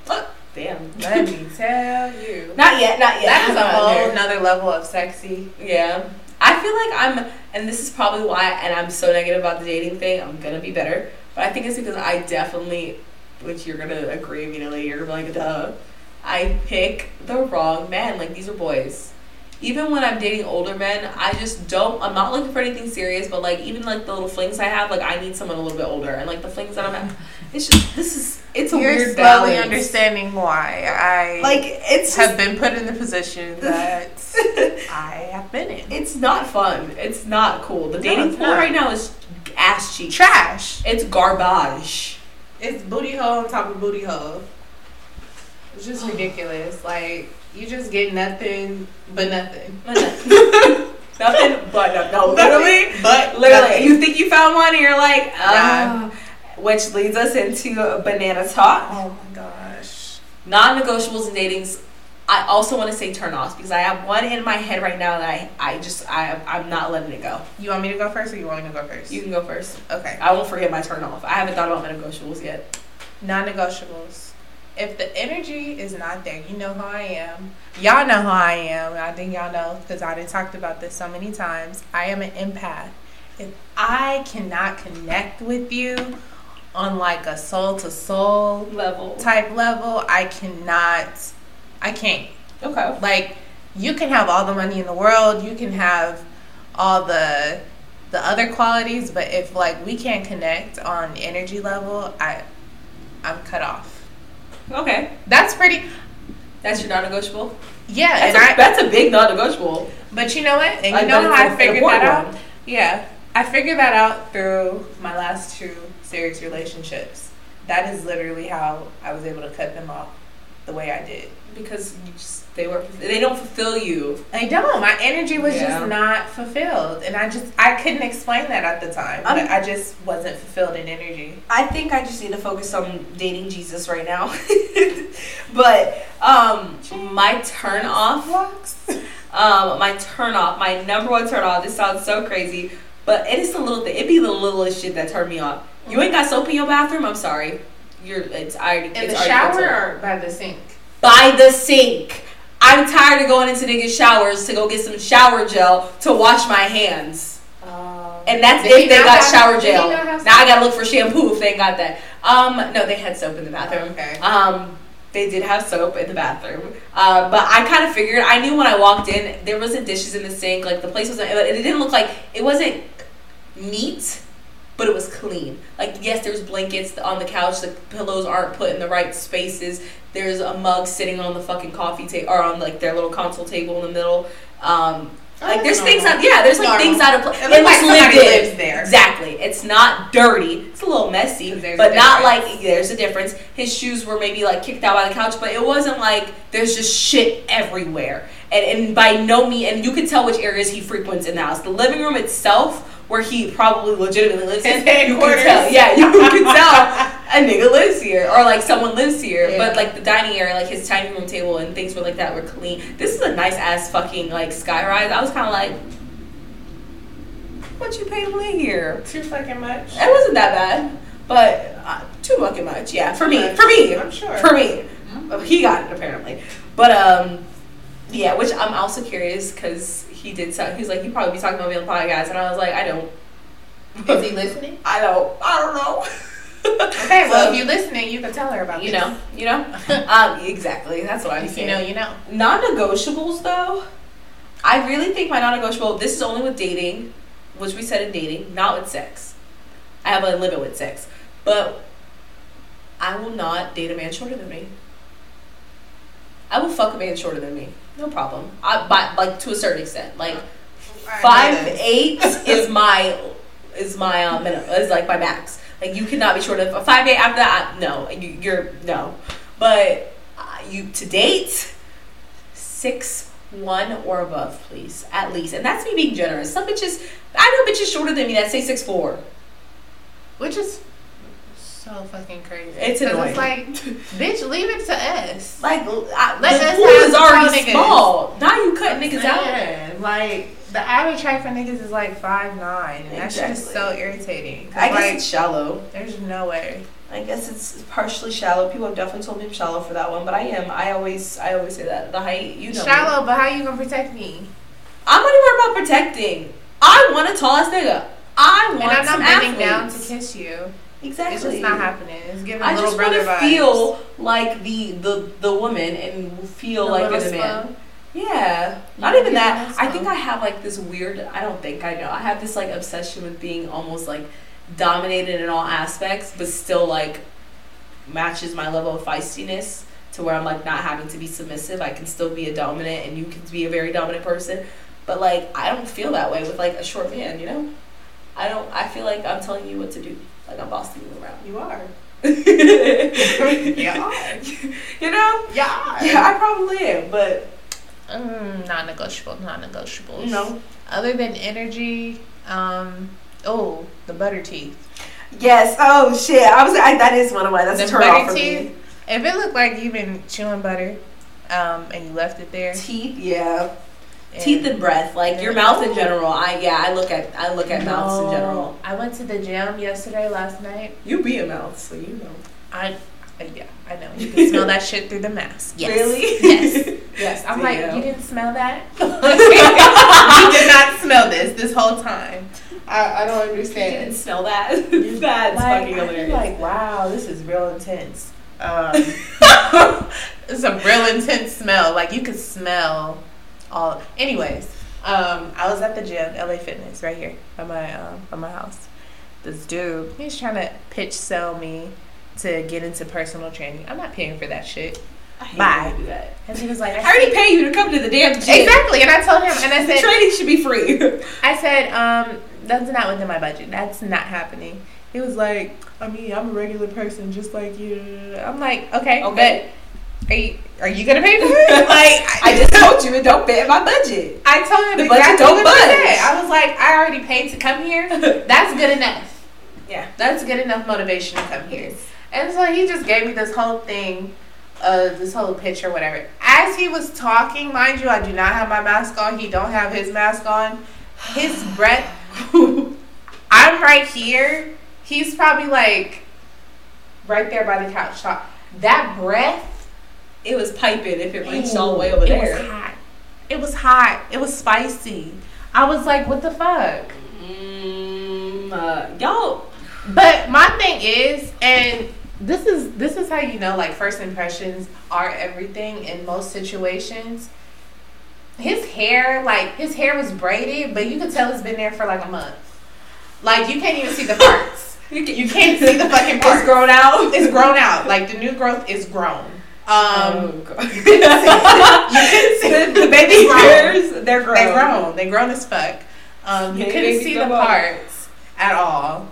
Damn. Let me tell you. Not yet, not yet. That is a whole another level of sexy. Yeah. I feel like I'm, and this is probably why, and I'm so negative about the dating thing. I'm gonna be better, but I think it's because I definitely, which you're gonna agree immediately. You're gonna be like, duh. I pick the wrong men. Like these are boys. Even when I'm dating older men, I just don't. I'm not looking for anything serious, but like even like the little flings I have, like I need someone a little bit older, and like the flings that I'm at, it's just this is it's a You're weird slowly balance. understanding why I Like it's have just, been put in the position that I have been in. it's not fun. It's not cool. The dating it's pool right now is ass cheeks. Trash. It's garbage. It's booty hole on top of booty hole. It's just ridiculous. Like you just get nothing but nothing. Nothing but no, no literally, Nothing but literally. nothing. You think you found one, and you're like, Yeah. ah. Which leads us into banana talk. Oh my gosh. Non-negotiables in datings. I also want to say turn offs because I have one in my head right now that I, I just I I'm not letting it go. You want me to go first, or you want me to go first? You can go first. okay. I won't forget my turn off. I haven't thought about my negotiables yet. Non-negotiables. If the energy is not there, you know who I am. Y'all know who I am. I think y'all know because I done talked about this so many times. I am an empath. If I cannot connect with you on like a soul to soul Level. type level, I cannot. I can't. Okay. Like you can have all the money in the world, you can have all the the other qualities, but if like we can't connect on energy level, I I'm cut off. Okay. That's pretty That's your non-negotiable. yeah, That's, and a, I that's a big non-negotiable. but you know what? And you know how I figured that out? one. Yeah. I figured that out through my last two serious relationships. That is literally how I was able to cut them off the way I did. because you just they were they don't fulfill you. I don't. My energy was Yeah. just not fulfilled, and I just I couldn't explain that at the time. I'm- but I just wasn't fulfilled in energy. I think I just need to focus on dating Jesus right now. but um my turn off um my turn off, my number one turn off, this sounds so crazy, but it is the little thing. It be the littlest shit that turn me off. You ain't got soap in your bathroom, I'm sorry. You're it's already In it's the already shower or by the sink? by the sink. I'm tired of going into niggas' showers to go get some shower gel to wash my hands. And that's if they got shower gel. Now I gotta look for shampoo if they ain't got that. Um, no, they had soap in the bathroom. Okay. Um, they did have soap in the bathroom. Uh, but I kind of figured. I knew when I walked in there wasn't dishes in the sink. Like the place wasn't. It didn't look like it wasn't neat, but it was clean. Like yes, there's blankets on the couch. The pillows aren't put in the right spaces. There's a mug sitting on the fucking coffee table or on like their little console table in the middle. Um, Oh, like there's things out. Yeah, there's like Normal. things out of place. It looks like somebody in. lives there. Exactly. It's not dirty. It's a little messy, but not like there's a difference. His shoes were maybe like kicked out by the couch, but it wasn't like there's just shit everywhere. And and by no means, and you could tell which areas he frequents in the house. The living room itself, where he probably legitimately lives in, you can tell. Yeah, you can tell a nigga lives here or like someone lives here. Yeah. But like the dining area, like his dining room table and things were like that were clean. This is a nice ass fucking like sky rise. I was kind of like, what you pay to live here? Too fucking much. It wasn't that bad, but uh, too fucking much. Yeah, for Too me, much. for me, I'm sure. for me. He got it apparently, but um, yeah. Which I'm also curious because he did. So, he's like, you probably be talking about me on the podcast, and I was like, I don't. Is he listening? I don't. I don't know. Okay, well, So, if you're listening, you can tell her about it. you this. know, you know, um, exactly. That's what I'm If you know, you know. Non-negotiables, though, I really think my non-negotiable. This is only with dating, which we said in dating, not with sex. I have a limit with sex, but I will not date a man shorter than me. I will fuck a man shorter than me, no problem. I, by, like to a certain extent, like five eight is my is my um, minimum, is like my max. Like you cannot be shorter than five eight. After that, I- no, you, you're no. But uh, you to date six one or above, please, at least. And that's me being generous. Some bitches, I know bitches shorter than me that say six four. Which is so fucking crazy. It's annoying. It's like, bitch, leave it to us. Like I, Let the us pool is already niggas. small. Now you cut niggas out. Man, Like the average height for niggas is like five nine, and that shit is Exactly. so irritating. I guess like, it's shallow. there's no way. I guess it's partially shallow. People have definitely told me I'm shallow for that one, but I am. I always, I always say that the height. You know, me. Shallow, but how you gonna protect me? I'm not even worried about protecting. I want a tall ass nigga. I want And I'm not bending down to kiss you. Exactly. It's just not happening. It's giving I little just want to vibes. feel like the the the woman and feel The like a man. spoon. Yeah, not even that. I think. I have like this weird. I don't think I know. I have this like obsession with being almost like dominated in all aspects, but still like matches my level of feistiness to where I'm like not having to be submissive. I can still be a dominant, and you can be a very dominant person. But like I don't feel that way with like a short man. You know, I don't. I feel like I'm telling you what to do. Like I'm bossing you around. You are. you Yeah. You know? Yeah. Yeah, I probably am, but Mm, non-negotiable. Non-negotiables. no. Other than energy, um, oh, the butter teeth. Yes. Oh shit. I was. I, that is one of my. That's the a turn butter off for teeth. me. If it looked like you've been chewing butter, um, and you left it there, Teeth. Yeah. And- Teeth and breath. Like your mouth in general. I yeah. I look at. I look at mouths in general. I went to the gym yesterday, last night. You be a mouth, so you know. I, I yeah, I know. You can smell that shit through the mask. Yes. Really? Yes. Yes. I'm like, you didn't smell that? you did not smell this this whole time. I, I don't understand. You didn't smell that. That's like, fucking I feel hilarious. like, wow, this is real intense. Um, it's a real intense smell. Like you could smell all. Anyways, um, I was at the gym, LA Fitness, right here by my um, by my house. This dude, he's trying to pitch sell me to get into personal training. I'm not paying for that shit. I Bye. And he was like, I already pay you to come to the damn gym. Exactly, and I told him, and I said, Training should be free. I said, um, that's not within my budget. That's not happening. He was like, I mean, I'm a regular person just like you. I'm like, okay, Okay. Are you, are you gonna pay for it? like, I just told you it don't fit in my budget. I told him The budget don't what budge. I was like, I already paid to come here. That's good enough. Yeah. That's good enough motivation to come here. And so he just gave me this whole thing, uh, this whole picture, whatever. As he was talking, mind you, I do not have my mask on. He don't have his mask on. His breath. I'm right here. He's probably like right there by the couch top. That breath. It was piping if it reached Ooh, all the way over it there. It was hot. It was hot. It was spicy. I was like, what the fuck? Mm, uh, y'all, But my thing is, and this is this is how you know like first impressions are everything in most situations. His hair, like his hair was braided, but you could tell it's been there for like a month. Like you can't even see the parts. you, can, You can't see the fucking parts. It's grown out. It's grown out. Like the new growth is grown. Um, oh, God. you couldn't see. the, baby grown. hairs, they're grown. They grown. They grown as fuck. Um, you couldn't see the parts at all.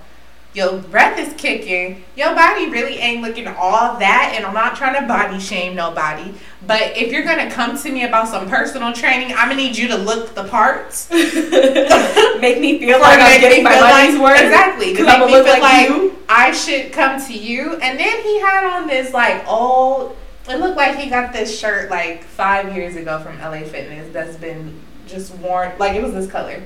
Your breath is kicking. Your body really ain't looking all that. And I'm not trying to body shame nobody. But if you're gonna come to me about some personal training, I'm gonna need you to look the parts. Make me feel like I'm getting my money's like- worth. Exactly. Because I'm gonna look like, like, you. I should come to you. And then he had on this like old. It looked like he got this shirt like five years ago from LA Fitness that's been just worn. Like it was this color.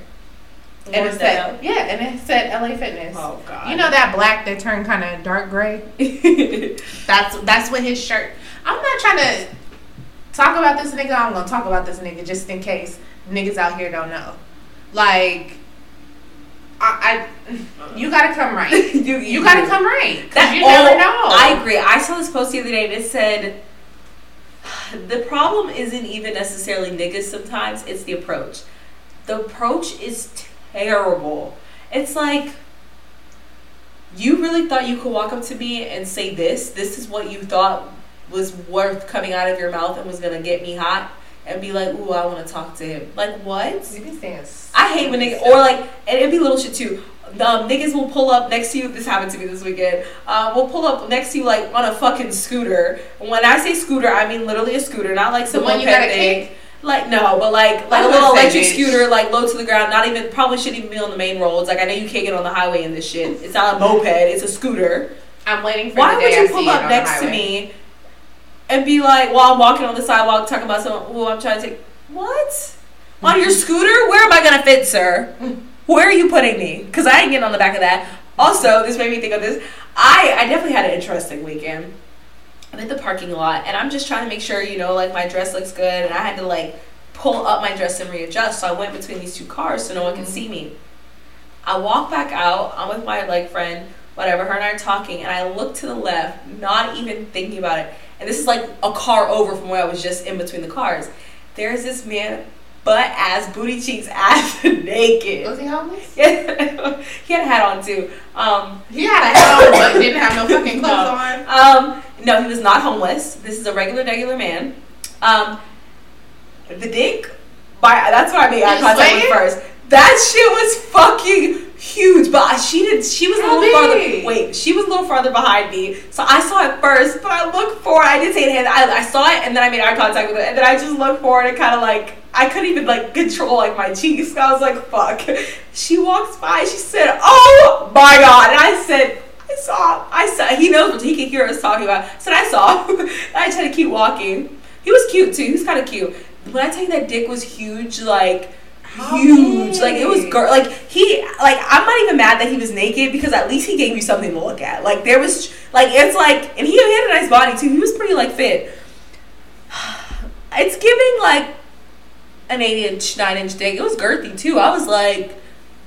And it said, yeah, and it said LA Fitness. Oh God. You know that black that turned kind of dark gray? That's that's what his shirt. I'm not trying to talk about this nigga. I'm gonna talk about this nigga just in case niggas out here don't know. Like, I, I you gotta come right. you, You gotta come right. That, you never oh, know. I agree. I saw this post the other day and it said the problem isn't even necessarily niggas sometimes, it's the approach. The approach is terrible. It's like you really thought you could walk up to me and say this, this is what you thought was worth coming out of your mouth and was gonna get me hot and be like, ooh, I wanna talk to him. Like what? You be saying I hate when niggas, or like, and it'd be little shit too. Um, niggas will pull up next to you. This happened to me this weekend. Uh, we'll pull up next to you like on a fucking scooter. When I say scooter, I mean literally a scooter, not like some one you moped gotta thing. Like no, but like like a little electric bitch. scooter, like low to the ground. Not even probably shouldn't even be on the main roads. Like I know you can't get on the highway in this shit. It's not a moped. It's a scooter. I'm waiting for Why the would I you see pull up next to me and be like, while I'm walking on the sidewalk talking about something? Oh, I'm trying to take what on your scooter? Where am I gonna fit, sir? Where are you putting me? Because I ain't getting on the back of that. Also, this made me think of this. I I definitely had an interesting weekend. I'm at the parking lot and I'm just trying to make sure you know like my dress looks good and I had to like pull up my dress and readjust. So I went between these two cars so no one can mm-hmm. see me. I walk back out. I'm with my like friend, whatever. Her and I are talking, and I look to the left, not even thinking about it. And this is like a car over from where I was just in between the cars. There's this man, butt ass, booty cheeks, ass naked. Was he homeless? Yeah, he had a hat on too. Um, He had a hat on, but didn't have no fucking clothes No. on. um, no, he was not homeless. This is a regular, regular man. Um, the dick, by that's what I made eye contact with first. That shit was fucking huge, but she did. She was a How little farther. big? Wait, she was a little farther behind me, so I saw it first. But I looked forward. I didn't say it. I, I saw it, and then I made eye contact with it, and then I just looked forward and kind of like I couldn't even like control like my cheeks. I was like, "Fuck." She walks by. She said, "Oh my god," and I said. I saw. I saw. He knows what he can hear us talking about. So I saw. I tried to keep walking. He was cute too. He was kind of cute. When I tell you that dick was huge, like huge, like it was big? gir- like he like I'm not even mad that he was naked because at least he gave me something to look at. Like there was like it's like and he, had a nice body too. He was pretty like fit. It's giving like an eight inch, nine inch dick. It was girthy too. I was like.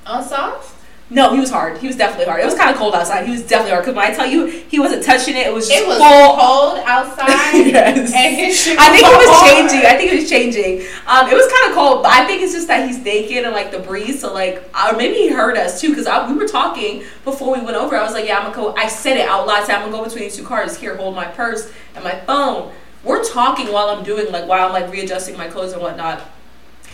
On soft? No, he was hard. He was definitely hard. It was kind of cold outside. He was definitely hard. Because when I tell you he wasn't touching it, it was just It was full. cold outside. yes. And his I think it was hard. changing. I think it was changing. Um, it was kind of cold, but I think it's just that he's naked and like the breeze. So like, or maybe he heard us too, because we were talking before we went over. I was like, yeah, I'm gonna go. I said it out loud. I said, I'm gonna go between these two cars. Here, hold my purse and my phone. We're talking while I'm doing like while I'm like readjusting my clothes and whatnot.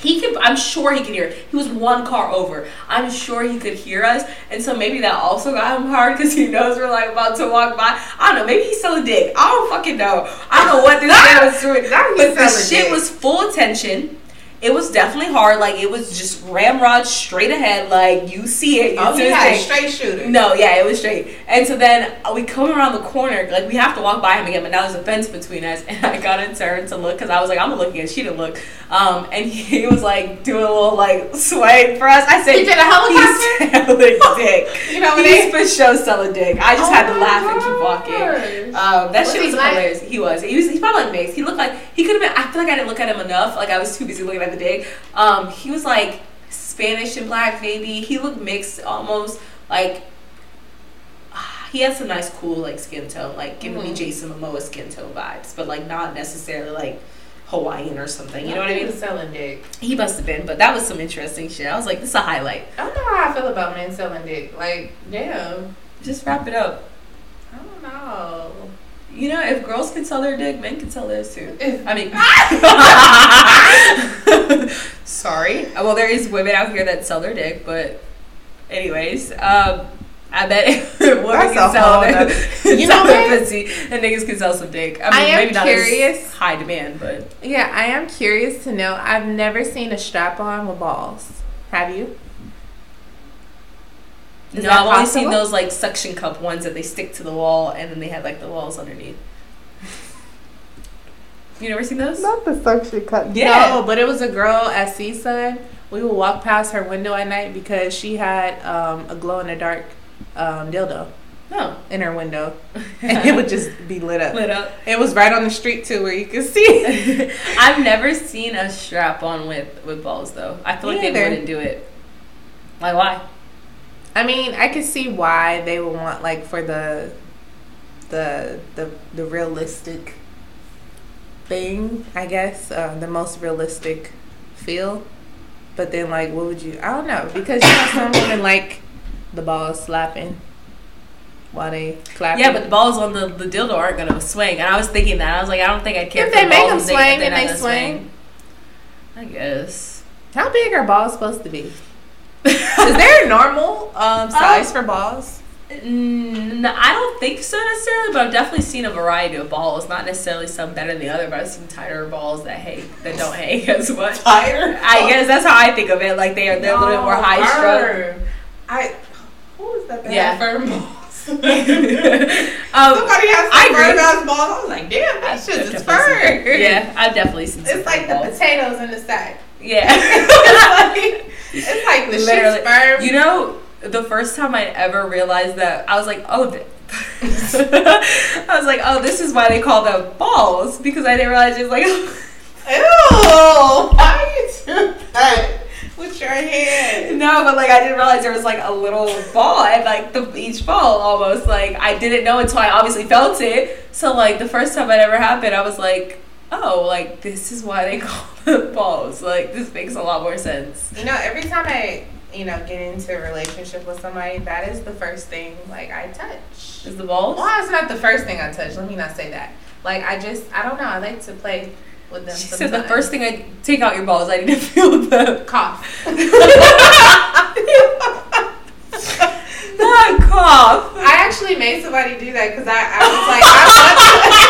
He could i'm sure he could hear. He was one car over. I'm sure he could hear us. And so maybe that also got him hard because he knows we're like about to walk by. I don't know. Maybe he's selling dick. I don't fucking know. I don't know what this man was doing. but the shit dick. was full attention it was definitely hard. Like it was just ramrod straight ahead. Like you see it. You Oh, see a straight shooter. No, yeah, it was straight. And so then uh, we come around the corner, like we have to walk by him again, but now there's a fence between us. And I got to turn to look because I was like, I'm gonna look again. She didn't look. Um, and he was like doing a little like sway for us. I said, He did a helicopter? He's selling dick. You know what He's for sure selling dick. I just Oh had to laugh and keep walking. Um, that Was shit was hilarious. He was. He was. He's probably like mixed. He looked like he could have been. I feel like I didn't look at him enough. Like I was too busy looking at the day, Um, he was like Spanish and black, maybe. He looked mixed, almost like. He had some nice, cool like skin tone, like giving me Mhm. Jason Momoa skin tone vibes, but like not necessarily like Hawaiian or something. You know what I mean? selling dick. He must have been, but that was some interesting shit. I was like, this is a highlight. I don't know how I feel about men selling dick. Like, damn. Just wrap it up. I don't know. You know, if girls can sell their dick, men can sell theirs too. If- I mean, sorry. Well, there is women out here that sell their dick, but anyways, um, I bet women That's can sell their, You sell know their pussy, and niggas can sell some dick. I I am maybe not curious. as high demand, but Yeah, I am curious to know. I've never seen a strap on with balls. Have you? Is no, that I've only seen those like suction cup ones that they stick to the wall, and then they have like the walls underneath. You never seen those? Not the suction cup. Yeah. No, but it was a girl at Seaside. We would walk past her window at night because she had um, a glow in the dark um, dildo No. in her window, and it would just be lit up. Lit up. It was right on the street too, where you could see. I've never seen a strap on with with balls though. I feel Me like they neither. wouldn't do it. Like why? I mean, I could see why they would want like for the the the the realistic thing, I guess, uh, the most realistic feel. But then, like, what would you? I don't know because you know some women like the balls slapping while they clap. Yeah, but the balls on the, the dildo aren't gonna swing. And I was thinking that I was like, I don't think I'd care If they the make them swing, then not they gonna swing. I guess. how big are balls supposed to be? Is there a normal um, size for balls? No, I don't think so necessarily, but I've definitely seen a variety of balls. Not necessarily some better than the other, but I've seen tighter balls that hang that don't hang as much. Tighter? I guess that's how I think of it. Like they are, they're a little bit more high strung. I who is that? that Yeah. firm balls. um, Somebody has I some agree. firm ass balls. I was like, damn, that shit is definitely seen- firm. Yeah, I've definitely seen. some It's like the balls. potatoes in the sack. Yeah. it's like the Literally. shit's firm. You know, the first time I ever realized that, I was like, oh, th- I was like, oh, this is why they call them balls because I didn't realize it was like, Ew! Why you do that with your hand? no, but like I didn't realize there was like a little ball and like the each ball almost like I didn't know until I obviously felt it. So like the first time it ever happened, I was like, oh, like this is why they call them balls. Like this makes a lot more sense. You know, every time I, you know, get into a relationship with somebody, that is the first thing like I touch. Is the balls? Well, it's not the first thing I touch. Let me not say that. Like I just, I don't know. I like to play with them. She said the first thing I take out your balls, I need to feel the cough. not cough. I actually made somebody do that because I, I was like, I,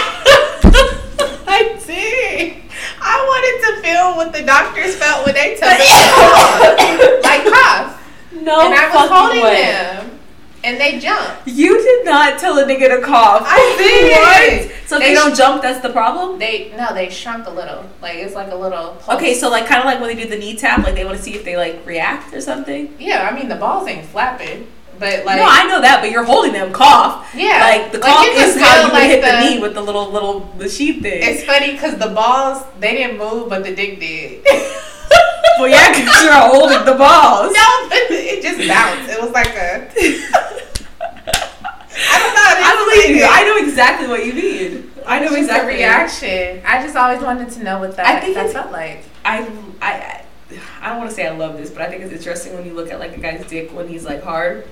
wanted I wanted to feel what the doctors felt when they told me like cough, No and I was holding way. them, and they jumped. You did not tell a nigga to cough. I did. What? So if They they, don't sh- jump, that's the problem. They no, they shrunk a little. Like it's like a little. pulse. Okay, so like kind of like when they do the knee tap, like they want to see if they like react or something. yeah, I mean the balls ain't flapping, but like no, I know that, but you're holding them cough. yeah, Like the cough can is how you like, hit the, the- knee with the little little the sheath thing. It's funny because the balls they didn't move, but the dick did. well, yeah, because you're holding the balls. No, it just bounced. It was like a. I don't know. I believe you. it. I know exactly what you mean. I know exactly. reaction. I just always wanted to know what that, I think that felt like. I, I, I don't want to say I love this, but I think it's interesting when you look at like a guy's dick when he's like hard.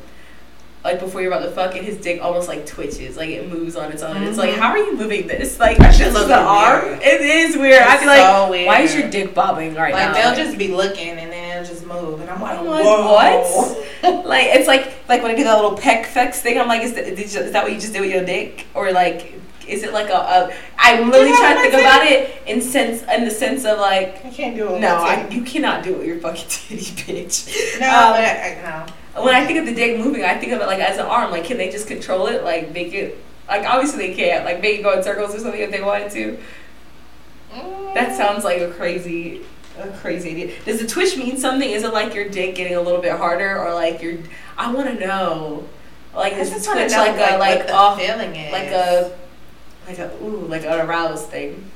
Like before you're about to fuck, and his dick almost like twitches, like it moves on its own. Mm-hmm. It's like, how are you moving this? Like this is the arm. weird. It is weird. It's I feel like, so weird. why is your dick bobbing right now? Like now? they'll Like, just be looking and then it'll just move, and I'm like, whoa. what? like it's like like when I do that little peck flex thing. I'm like, is, that- did you, is that what you just do with your dick, or like? Is it like a? a I'm literally You know trying to think about it in sense in the sense of like I can't do it. no, I, you cannot do it with your fucking titty, bitch. No, Um, but I, no. When I think of the dick moving, I think of it like as an arm. Like, can they just control it? Like, make it. Like, obviously they can't. Like, make it go in circles or something if they wanted to. That mm. sounds like a crazy, a crazy idea. Does the twitch mean something? Is it like your dick getting a little bit harder, or like your? I want to know. Like, is the twitch know, like a like off, feeling is. like a, like a ooh, like an aroused thing?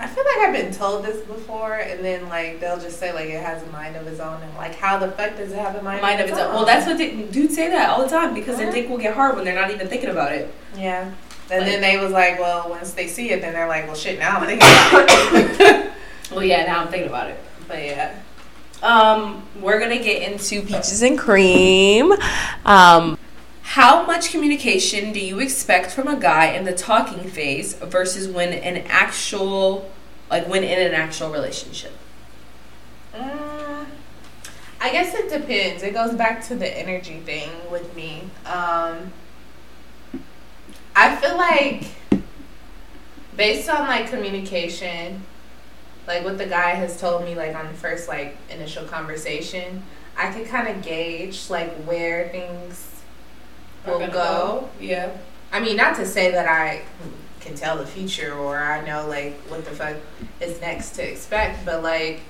I feel like I've been told this before, and then like they'll just say like it has a mind of its own, and like how the fuck does it have a mind, Mind of its own. Well, that's what they, dudes say that all the time because their dick will get hard when they're not even thinking about it. Yeah. And Like- then they was like, well, once they see it, then they're like, well, shit, now I'm thinking about it. Well, yeah, now I'm thinking about it. but yeah. Um, we're gonna get into peaches and cream. Um, how much communication do you expect from a guy in the talking phase versus when an actual, like when in an actual relationship? Mm, I guess it depends. It goes back to the energy thing with me. Um, I feel like based on like communication, like what the guy has told me, like on the first like initial conversation, I could kind of gauge like where things will go. Yeah. I mean, not to say that I can tell the future or I know like what the fuck is next to expect, but like.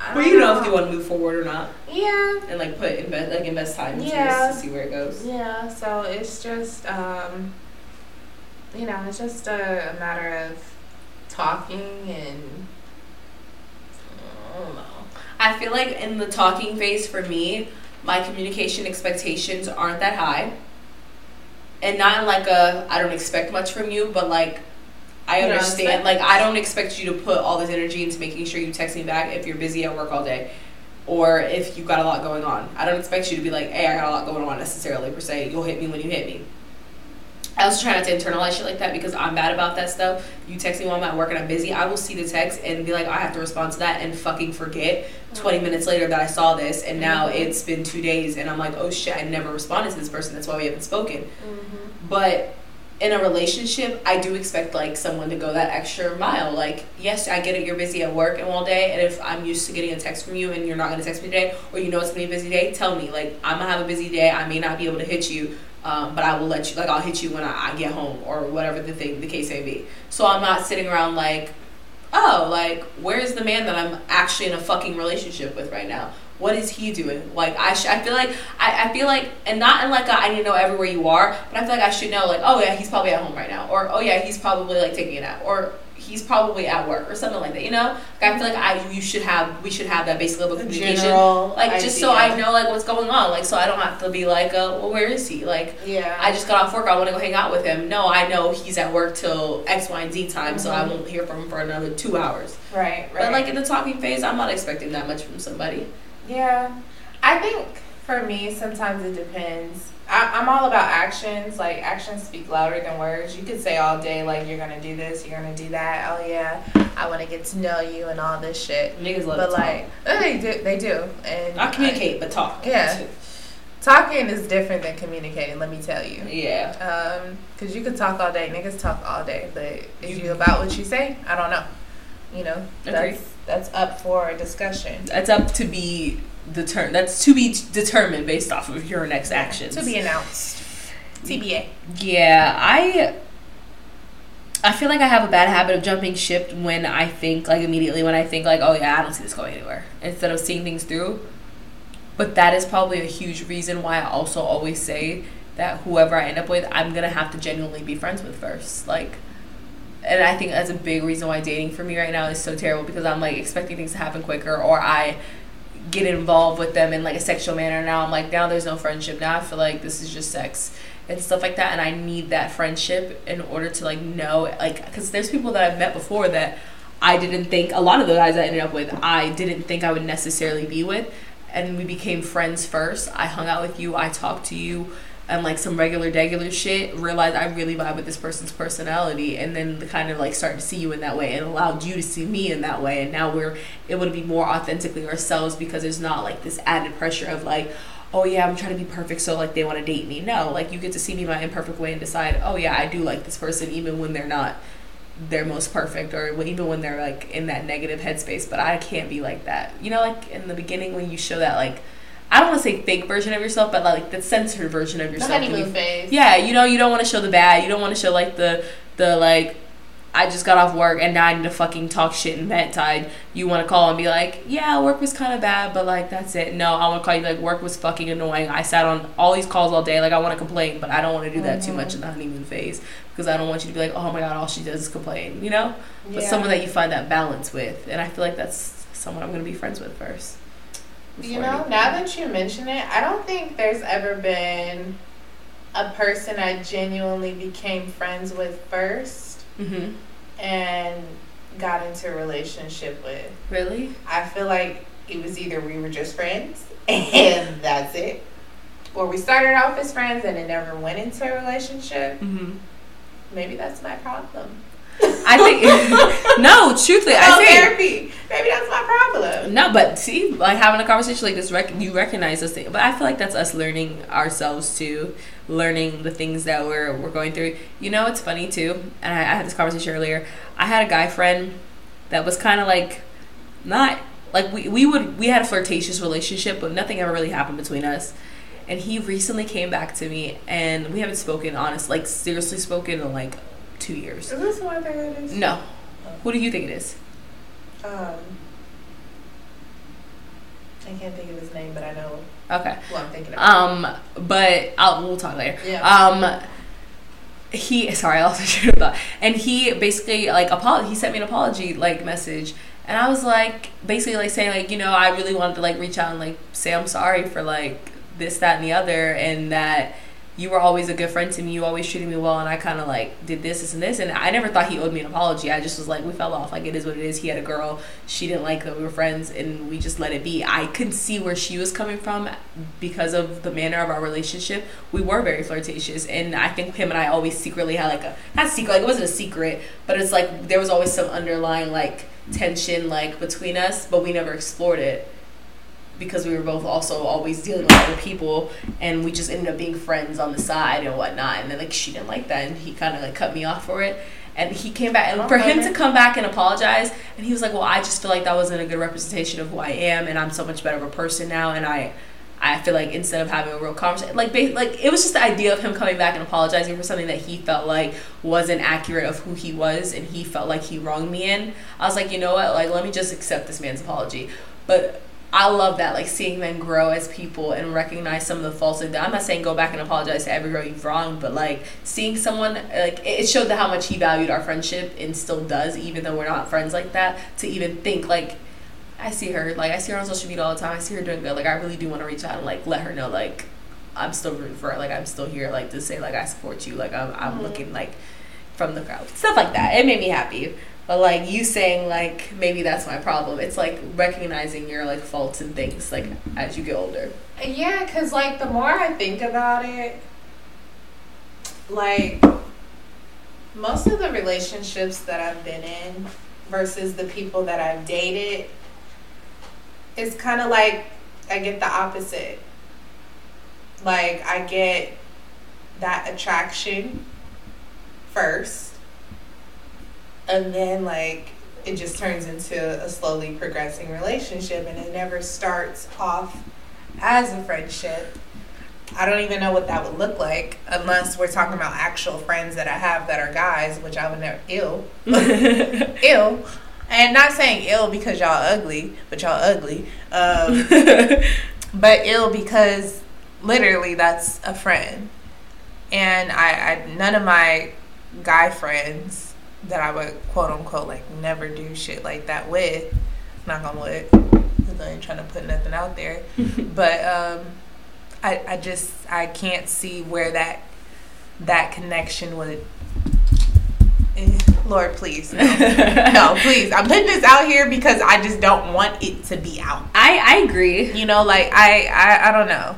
I Well, you know if you want to move forward or not, Yeah, and like put invest like invest time into Yeah. this to see where it goes. yeah. So it's just, um, you know, it's just a, a matter of talking and I don't know. I feel like in the talking phase for me, my communication expectations aren't that high. And not like a I don't expect much from you, but like I You understand like I don't expect you to put all this energy into making sure you text me back if you're busy at work all day. Or if you've got a lot going on. I don't expect you to be like, hey, I got a lot going on necessarily per se. You'll hit me when you hit me. I also try not to internalize shit like that because I'm bad about that stuff. You text me while I'm at work and I'm busy, I will see the text and be like, I have to respond to that and fucking forget 20 minutes later that I saw this and now Mhm. it's been two days and I'm like, oh shit, I never responded to this person. That's why we haven't spoken. But in a relationship, I do expect like someone to go that extra mile. Like, yes, I get it, you're busy at work and all day, and if I'm used to getting a text from you and you're not gonna text me today, or you know it's gonna be a busy day, tell me. Like, I'm gonna have a busy day. I may not be able to hit you, um, but I will let you. Like, I'll hit you when I, I get home or whatever the thing, the case may be. So I'm not sitting around like, oh, like where's the man that I'm actually in a fucking relationship with right now? What is he doing? Like I, sh- I feel like I, I feel like, and not in like a, I need to know everywhere you are, but I feel like I should know like, oh yeah, he's probably at home right now, or oh yeah, he's probably like taking a nap, or he's probably at work, or something like that. You know, like, I feel like I, you should have, we should have that basic level of communication, like just so. I know like what's going on, like so I don't have to be like, uh, well, where is he? Like Yeah. I just got off work. I want to go hang out with him. No, I know he's at work till X, Y, and Z time, so I Mhm. won't hear from him for another two hours. right. Right. But like in the talking phase, I'm not expecting that much from somebody. Yeah, I think for me, sometimes it depends. I, I'm all about actions. Like actions speak louder than words. You could say all day like you're gonna do this, you're gonna do that. Oh yeah, I want to get to know you and all this shit. Niggas love But to talk. like oh, they do, they do, and not communicate, but talk. Yeah. talking is different than communicating. Let me tell you. Yeah. Um, cause you could talk all day. Niggas talk all day, but is You- you about what you say? I don't know. You know, Agreed. that's that's up for discussion. That's up to be determined. That's to be determined based off of your next actions. To be announced. TBA. Yeah, I I feel like I have a bad habit of jumping ship when I think like immediately when I think like, oh yeah, I don't see this going anywhere. Instead of seeing things through. But that is probably a huge reason why I also always say that whoever I end up with, I'm gonna have to genuinely be friends with first. Like and I think that's a big reason why dating for me right now is so terrible because I'm like expecting things to happen quicker or I get involved with them in like a sexual manner. Now I'm like, now there's no friendship. Now I feel like this is just sex and stuff like that. And I need that friendship in order to like know, like, because there's people that I've met before that I didn't think, a lot of the guys I ended up with, I didn't think I would necessarily be with. and we became friends first. I hung out with you, I talked to you, and like some regular regular shit. Realized I really vibe with this person's personality, and then the kind of like started to see you in that way, and allowed you to see me in that way. And now we're able to be more authentically ourselves because there's not like this added pressure of like. Oh yeah, I'm trying to be perfect, so like they want to date me. No, like you get to see me my imperfect way and decide. Oh yeah, I do like this person, even when they're not their most perfect or even when they're like in that negative headspace but i can't be like that you know like in the beginning when you show that like i don't want to say fake version of yourself but like the censored version of yourself the honeymoon phase yeah you know you don't want to show the bad you don't want to show like the the like I just got off work and now I need to fucking talk shit and vent tide. You want to call and be like, yeah, work was kind of bad, but like that's it. No, I want to call you like work was fucking annoying. I sat on all these calls all day. Like I want to complain, but I don't want to do that mm-hmm. too much in the honeymoon phase because I don't want you to be like, oh my god, all she does is complain. You know, yeah. but someone that you find that balance with, and I feel like that's someone I'm gonna be friends with first. You know, now that you mention it, I don't think there's ever been a person I genuinely became friends with 1st mm-hmm. and got into a relationship with. Really? I feel like it was either we were just friends and that's it, or we started off as friends and it never went into a relationship. Mm-hmm. Maybe that's my problem. I think no, truthfully, I think therapy. Maybe that's my problem. No, but see, like having a conversation like this, rec- you recognize this thing. But I feel like that's us learning ourselves too, learning the things that we're we're going through. You know, it's funny too, and I, I had this conversation earlier. I had a guy friend that was kind of like not like we we would we had a flirtatious relationship, but nothing ever really happened between us. And he recently came back to me, and we haven't spoken honest, like seriously spoken in like two years. Is this who I think it is? No. Who do you think it is? Um, I can't think of his name, but I know. Okay. Well, I'm thinking. Um, but I'll we'll talk later. Yeah. Um, he sorry, I lost my thought. And he basically like apology. He sent me an apology like message, and I was like basically like saying like you know I really wanted to like reach out and like say I'm sorry for like this that and the other, and that you were always a good friend to me. You always treated me well, and I kind of like did this, this, and this. And I never thought he owed me an apology. I just was like, we fell off. Like it is what it is. He had a girl. She didn't like that we were friends, and we just let it be. I couldn't see where she was coming from because of the manner of our relationship. We were very flirtatious, and I think him and I always secretly had like a not secret. Like it wasn't a secret, but it's like there was always some underlying like tension like between us, but we never explored it because we were both also always dealing with other people and we just ended up being friends on the side and whatnot and then like she didn't like that and he kind of like cut me off for it and he came back and for him to come back and apologize and he was like well i just feel like that wasn't a good representation of who i am and i'm so much better of a person now and i I feel like instead of having a real conversation, like like it was just the idea of him coming back and apologizing for something that he felt like wasn't accurate of who he was, and he felt like he wronged me in. I was like, you know what, like let me just accept this man's apology. But I love that, like seeing them grow as people and recognize some of the faults. And I'm not saying go back and apologize to every girl you've wronged, but like seeing someone like it showed that how much he valued our friendship and still does, even though we're not friends like that. To even think like I see her, like I see her on social media all the time. I see her doing good. Like I really do want to reach out and like let her know like I'm still rooting for her. Like I'm still here. Like to say like I support you. Like I'm I'm mm-hmm. looking like from the crowd, stuff like that. It made me happy. But like you saying like maybe that's my problem. It's like recognizing your like faults and things like as you get older. Yeah, cuz like the more I think about it like most of the relationships that I've been in versus the people that I've dated it's kind of like I get the opposite. Like I get that attraction first and then like it just turns into a slowly progressing relationship and it never starts off as a friendship. I don't even know what that would look like unless we're talking about actual friends that i have that are guys which i would never ill ill and not saying ill because y'all ugly but y'all ugly. Um, but ill because literally that's a friend. And I, I none of my guy friends that I would quote unquote like never do shit like that with. Knock on wood, I ain't trying to put nothing out there. but um, I I just I can't see where that that connection would eh, Lord, please. No. no, please. I'm putting this out here because I just don't want it to be out. I I agree. You know, like I I, I don't know.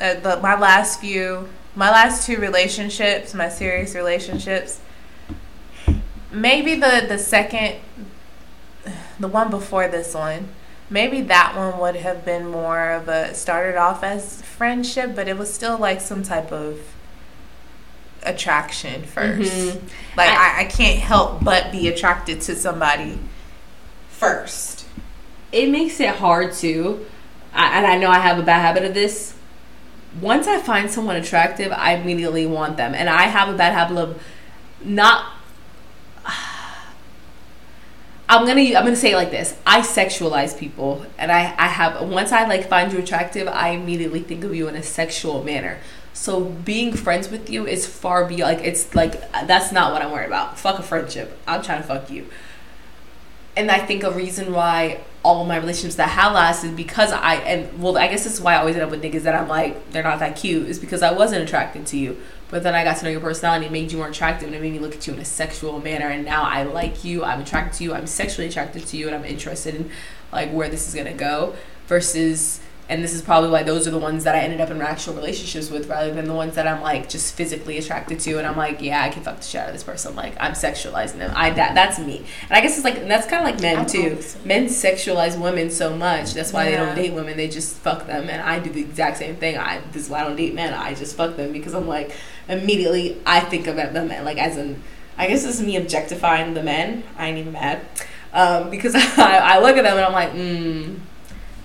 Uh, the, my last few, my last two relationships, my serious relationships. Maybe the the second, the one before this one. Maybe that one would have been more of a started off as friendship, but it was still like some type of attraction 1st Mhm. Like I- I, I can't help but be attracted to somebody first. it makes it hard too. I, and I know I have a bad habit of this. Once I find someone attractive, I immediately want them, and I have a bad habit of not. I'm gonna I'm gonna say it like this. I sexualize people, and I I have once I like find you attractive, I immediately think of you in a sexual manner. So being friends with you is far beyond like it's like that's not what I'm worried about. Fuck a friendship. I'm trying to fuck you and I think a reason why all my relationships that have lasted because I and well I guess this is why I always end up with niggas that I'm like they're not that cute is because I wasn't attracted to you but then I got to know your personality it made you more attractive and it made me look at you in a sexual manner. And now I like you I'm attracted to you I'm sexually attracted to you and I'm interested in like where this is gonna go versus and this is probably why those are the ones that I ended up in actual relationships with rather than the ones that I'm like just physically attracted to and I'm like yeah I can fuck the shit out of this person. Like I'm sexualizing them. I that that's me. And I guess it's like that's kind of like men too. men sexualize women so much. That's why they don't date women. They just fuck them. And I do the exact same thing. I this is why I don't date men. I just fuck them because I'm like immediately I think of them like as an I guess this is me objectifying the men. I ain't even mad. Um, because I, I look at them and I'm like mm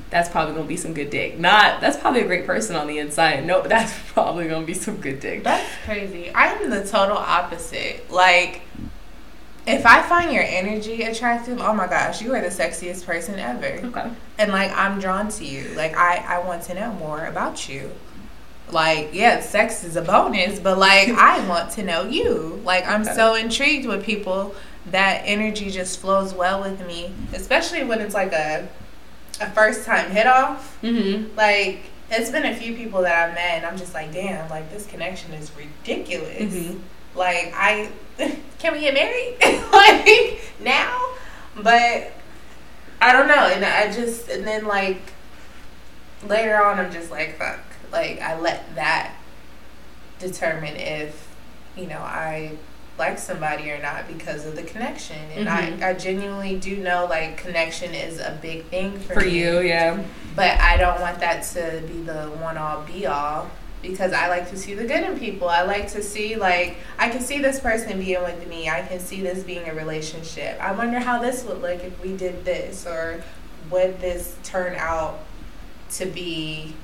that's probably gonna be some good dick. Not that's probably a great person on the inside. No, that's probably gonna be some good dick. That's crazy. I'm the total opposite. Like, if I find your energy attractive, oh my gosh, you are the sexiest person ever. Okay. And like, I'm drawn to you. Like, I, I want to know more about you. Like, yeah, sex is a bonus, but like, I want to know you. Like, I'm Okay. so intrigued with people that energy just flows well with me, especially when it's like a, a first time hit off Mm-hmm. like it's been a few people that I've met and I'm just like, damn, like this connection is ridiculous. Mhm. Like I can we get married? like now? But I don't know. And I just and then like later on I'm just like fuck. Like I let that determine if, you know, I like somebody or not because of the connection. And Mhm. I, I genuinely do know like connection is a big thing for, For me. you, yeah. But I don't want that to be the one all be all because I like to see the good in people. I like to see like I can see this person being with me. I can see this being a relationship. I wonder how this would look if we did this or would this turn out to be,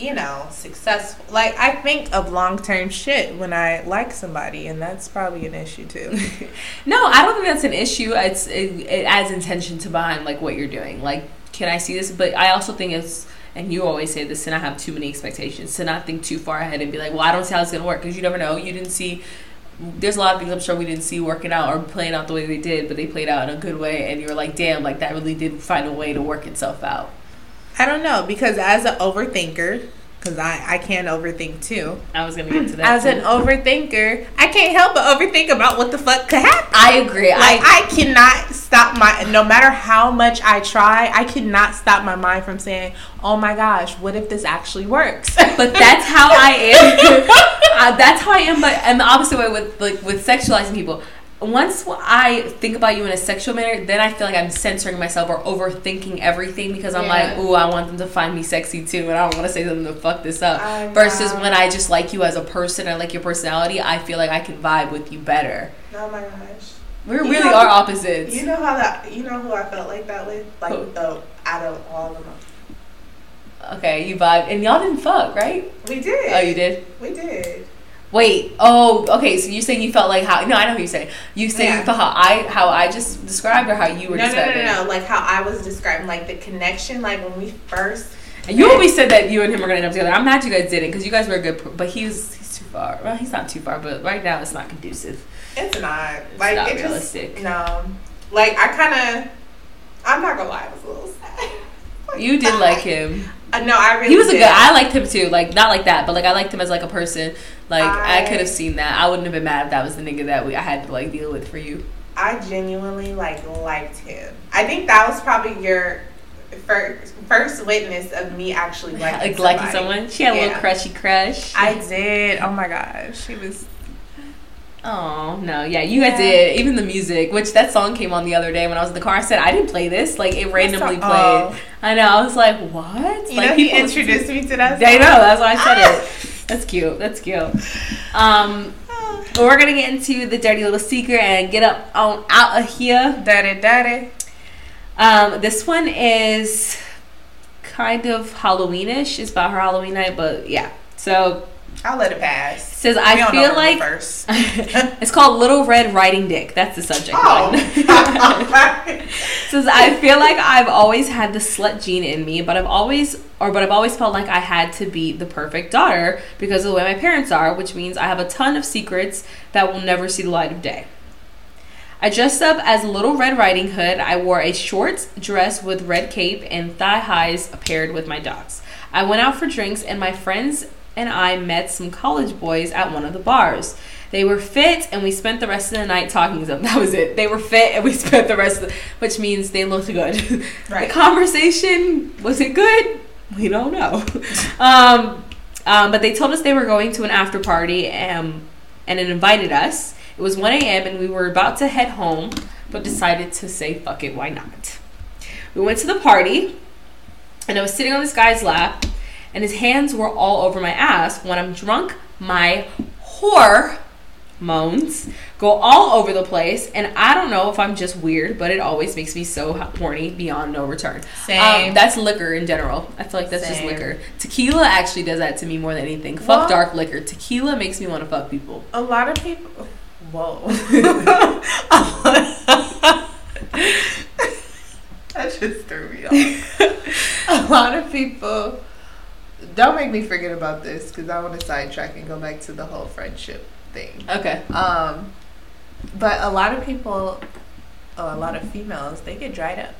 you know, successful. Like I think of long-term shit when I like somebody and that's probably an issue too. No, I don't think that's an issue. It's it, it adds intention to behind like what you're doing. Like, can I see this? But I also think it's and you always say this, and I have too many expectations to not think too far ahead and be like, well, I don't see how it's gonna work because you never know. You didn't see. There's a lot of things I'm sure we didn't see working out or playing out the way they did, but they played out in a good way, and you were like, damn, like that really did find a way to work itself out. I don't know because as an overthinker, because I, I can overthink too. I was gonna get to that. As too. an overthinker, I can't help but overthink about what the fuck could happen. I agree. Like I I cannot stop my no matter how much I try, I cannot stop my mind from saying, "Oh my gosh, what if this actually works?" but that's how I am. uh, that's how I am. But and the opposite way with like with sexualizing people. Once I think about you in a sexual manner, then I feel like I'm censoring myself or overthinking everything because I'm like, Yeah. ooh, I want them to find me sexy too, and I don't want to say something to fuck this up. I Versus know. when I just like you as a person, I like your personality, I feel like I can vibe with you better. oh my gosh. We You really know- are opposites. You know how that you know who I felt like that with? Like Who? the out of all of them. okay, you vibe, and y'all didn't fuck, right? We did. Oh, you did. We did. Wait. Oh, okay. So you're saying you felt like how? No, I know who you're saying. You say Yeah. you felt how I how I just described or how you were No, no, no, describing. no, no. Like how I was describing, like the connection, like when we first. And you always said that you and him were gonna end up together. I'm mad you guys didn't because you guys were a good. But he's he's too far. Well, he's not too far, but right now it's not conducive. It's not like not it realistic. Just, no, like I kind of. I'm not gonna lie, I was a little sad. You did like him. Uh, no, I really. He was a good. I liked him too. Like not like that, but like I liked him as like a person. Like I, I- could have seen that. I wouldn't have been mad if that was the nigga that we I had to like deal with for you. I genuinely like liked him. I think that was probably your first first witness of me actually liking like liking someone. She had a little crushy crush. I did. Oh my gosh, she was. Oh no, yeah, you guys Yeah. did. Even the music, which that song came on the other day when I was in the car. I said I didn't play this. Like it randomly song? played. Oh. I know. I was like, what? You like know, he introduced me to that. I song. know. That's why I said it. That's cute. That's cute. Um, but we're gonna get into the dirty little secret and get up on out of here. Daddy, daddy. Um, this one is kind of Halloweenish. It's about her Halloween night, but yeah. So I'll let it pass. says We I feel like first. it's called Little Red Riding Dick. That's the subject oh. line. Oh. says I feel like I've always had the slut gene in me, but I've always or but I've always felt like I had to be the perfect daughter because of the way my parents are, which means I have a ton of secrets that will never see the light of day. I dressed up as Little Red Riding Hood. I wore a short dress with red cape and thigh highs paired with my dogs. I went out for drinks and my friends and I met some college boys at one of the bars. They were fit and we spent the rest of the night talking to them. That was it. They were fit and we spent the rest of the, which means they looked good. Right. The conversation, was it good? We don't know. um, um, but they told us they were going to an after party and and it invited us. It was 1 a.m. and we were about to head home, but decided to say, fuck it, why not? We went to the party and I was sitting on this guy's lap and his hands were all over my ass. When I'm drunk, my whore moans go all over the place and i don't know if i'm just weird but it always makes me so horny beyond no return Same. um, that's liquor in general i feel like that's just liquor tequila actually does that to me more than anything fuck Well- dark liquor tequila makes me want to fuck people A lot of people. Whoa. that just threw me off. A lot of people. Don't make me forget about this because I want to sidetrack and go back to the whole friendship thing. okay Um, but a lot of people, oh, a lot of females, they get dried up.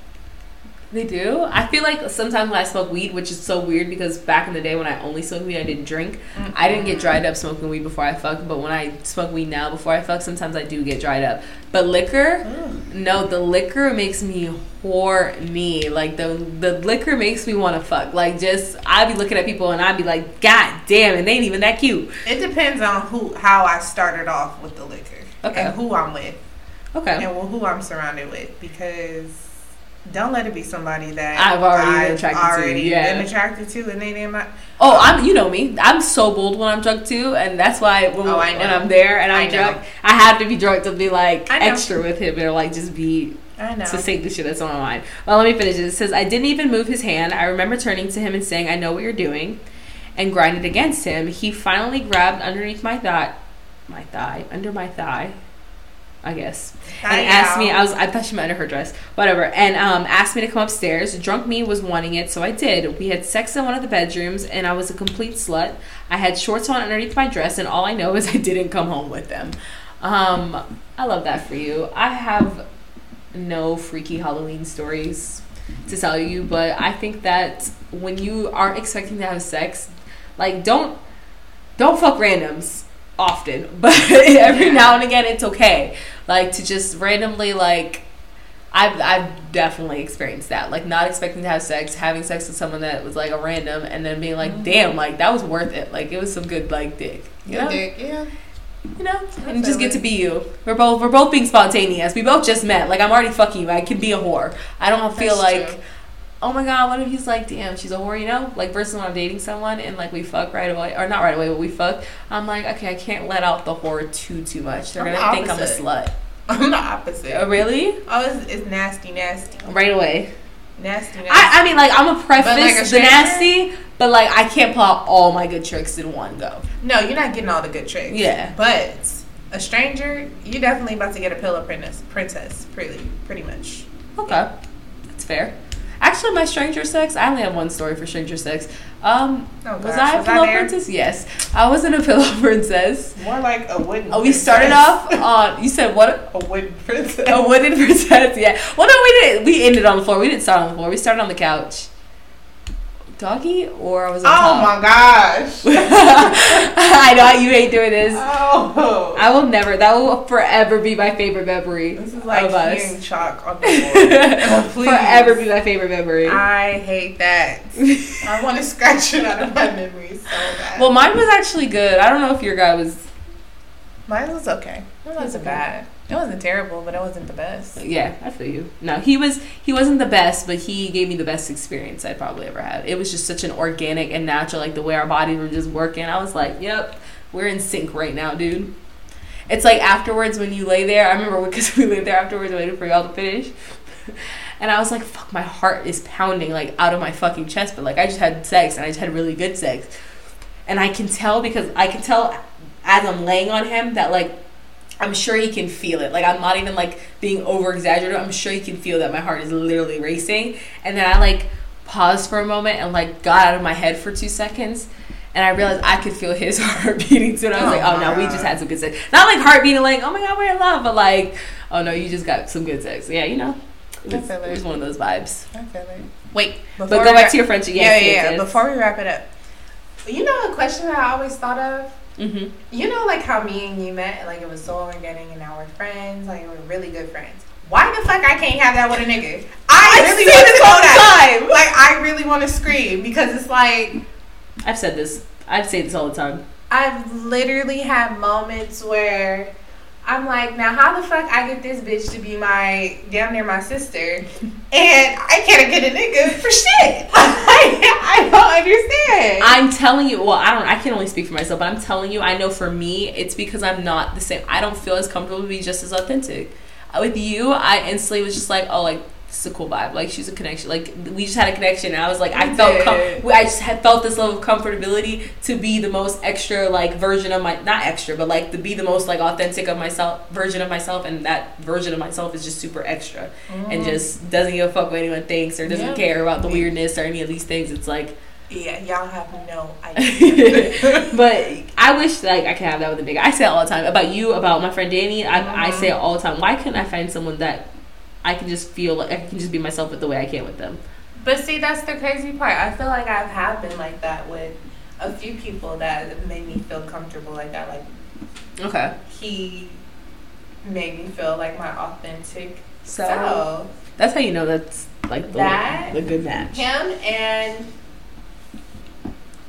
They do. I feel like sometimes when I smoke weed, which is so weird because back in the day when I only smoked weed, I didn't drink. I didn't get dried up smoking weed before I fucked, but when I smoke weed now before I fuck, sometimes I do get dried up. But liquor, Ugh. no, the liquor makes me horny. Like the the liquor makes me want to fuck. Like just I'd be looking at people and I'd be like, God damn, and they ain't even that cute. It depends on who, how I started off with the liquor, Okay. and who I'm with, Okay. and who I'm surrounded with, because. Don't let it be somebody that I've already been I've attracted to, already yeah. been attracted to, and they didn't. mi- Oh, I'm you know me. I'm so bold when I'm drunk too, and that's why when, Oh, when. I'm there and I'm I drunk, I have to be drunk to be like extra with him or like just be I know. to say the shit that's on my mind. Well, let me finish it. It says, I didn't even move his hand. I remember turning to him and saying, I know what you're doing, and grinded against him. He finally grabbed underneath my thigh, my thigh, under my thigh, I guess, and asked me. I was, I thought she meant under her dress, whatever, and um, asked me to come upstairs. Drunk me was wanting it, so I did. We had sex in one of the bedrooms, and I was a complete slut. I had shorts on underneath my dress, and all I know is I didn't come home with them. Um, I love that for you. I have no freaky Halloween stories to tell you, but I think that when you aren't expecting to have sex, like don't don't fuck randoms often, but every now and again it's okay. Like to just randomly like I've I've definitely experienced that. Like not expecting to have sex, having sex with someone that was like a random and then being like, mm-hmm. damn, like that was worth it. Like it was some good like dick. You Good know? dick, yeah. You know? And just get to be you. We're both we're both being spontaneous. We both just met. Like I'm already fucking you. I can be a whore. I don't feel That's like true. Oh my god, what if he's like, damn, she's a whore, you know? Like versus when I'm dating someone and like we fuck right away, or not right away, but we fuck. I'm like, okay, I can't let out the whore too too much. They're I'm gonna the think I'm a slut. I'm the opposite. Oh, really? Oh, it's, it's nasty, nasty, Right away. nasty, nasty. I, I mean, like I'm a preface like, a the nasty, but like I can't pull out all my good tricks in one go. no, you're not getting all the good tricks. Yeah. But a stranger, you're definitely about to get a pillow princess, princess, pretty, pretty much. Okay, that's fair. Actually, my stranger sex, I only have one story for stranger sex. Um, Oh, was gosh, I a was pillow there? princess? Yes, I wasn't a pillow princess. More like a wooden. Oh, we started off on. You said what? a wooden princess. A wooden princess. Yeah. Well, no, we didn't. We ended on the floor. We didn't start on the floor. We started on the couch. Doggy or I was on Oh top. my gosh. I know you hate doing this. Oh. I will never. That will forever be my favorite memory This is like of us. chalk on the board. Forever be my favorite memory. I hate that. I want to scratch it out of my memory so bad. well, mine was actually good. I don't know if your guy was. mine was okay. Was wasn't bad. It wasn't terrible, but it wasn't the best. Yeah, I feel you. No, he was. He wasn't the best, but he gave me the best experience I'd probably ever had. It was just such an organic and natural, like the way our bodies were just working. I was like, "Yep, we're in sync right now, dude." It's like afterwards when you lay there. I remember because we laid there afterwards, waiting for y'all to finish. And I was like, fuck, my heart is pounding like out of my fucking chest. But like, I just had sex and I just had really good sex. And I can tell because I can tell as I'm laying on him that like, I'm sure he can feel it. Like, I'm not even like being over exaggerated. I'm sure he can feel that my heart is literally racing. And then I like paused for a moment and like got out of my head for two seconds. And I realized I could feel his heart beating too. And I was Oh like, oh my no, we just had some good sex. Not like heart beating, like, oh my god, we're in love, but like, oh no, you just got some good sex. Yeah, you know. It I feel it was one of those vibes. I feel it. Wait, Before but go back wrap- to your friendship. Yeah, Yes, yeah, yes, yeah. Before we wrap it up, you know a question that I always thought of. Mm-hmm. You know, like how me and you met, like it was so organic, and now we're friends. Like we're really good friends. Why the fuck I can't have that with a nigga? I, really want to all the that. time. Like I really want to scream because it's like I've said this. I've said this all the time. I've literally had moments where I'm like, now how the fuck I get this bitch to be my down there my sister, and I can't get a nigga for shit. I don't understand. I'm telling you. Well, I don't. I can only speak for myself, but I'm telling you. I know for me, it's because I'm not the same. I don't feel as comfortable to be just as authentic. With you, I instantly was just like, oh, like is a cool vibe. Like she's a connection. Like we just had a connection, and I was like, I felt. Com- I just had felt this level of comfortability to be the most extra like version of my not extra, but like to be the most like authentic of myself version of myself, and that version of myself is just super extra. and mm. just doesn't give a fuck what anyone thinks or doesn't Yeah. care about the weirdness or any of these things. It's like, yeah, y'all have no idea. but I wish like I could have that with a big. I say it all the time about you, about my friend Danny. I, I say it mm. all the time. Why couldn't I find someone that I can just feel like I can just be myself with the way I can with them? But see, that's the crazy part. I feel like I've have been like that with a few people that made me feel comfortable like that. Like Okay, he made me feel like my authentic so self. that's how you know that's like the, That- the good match. Him and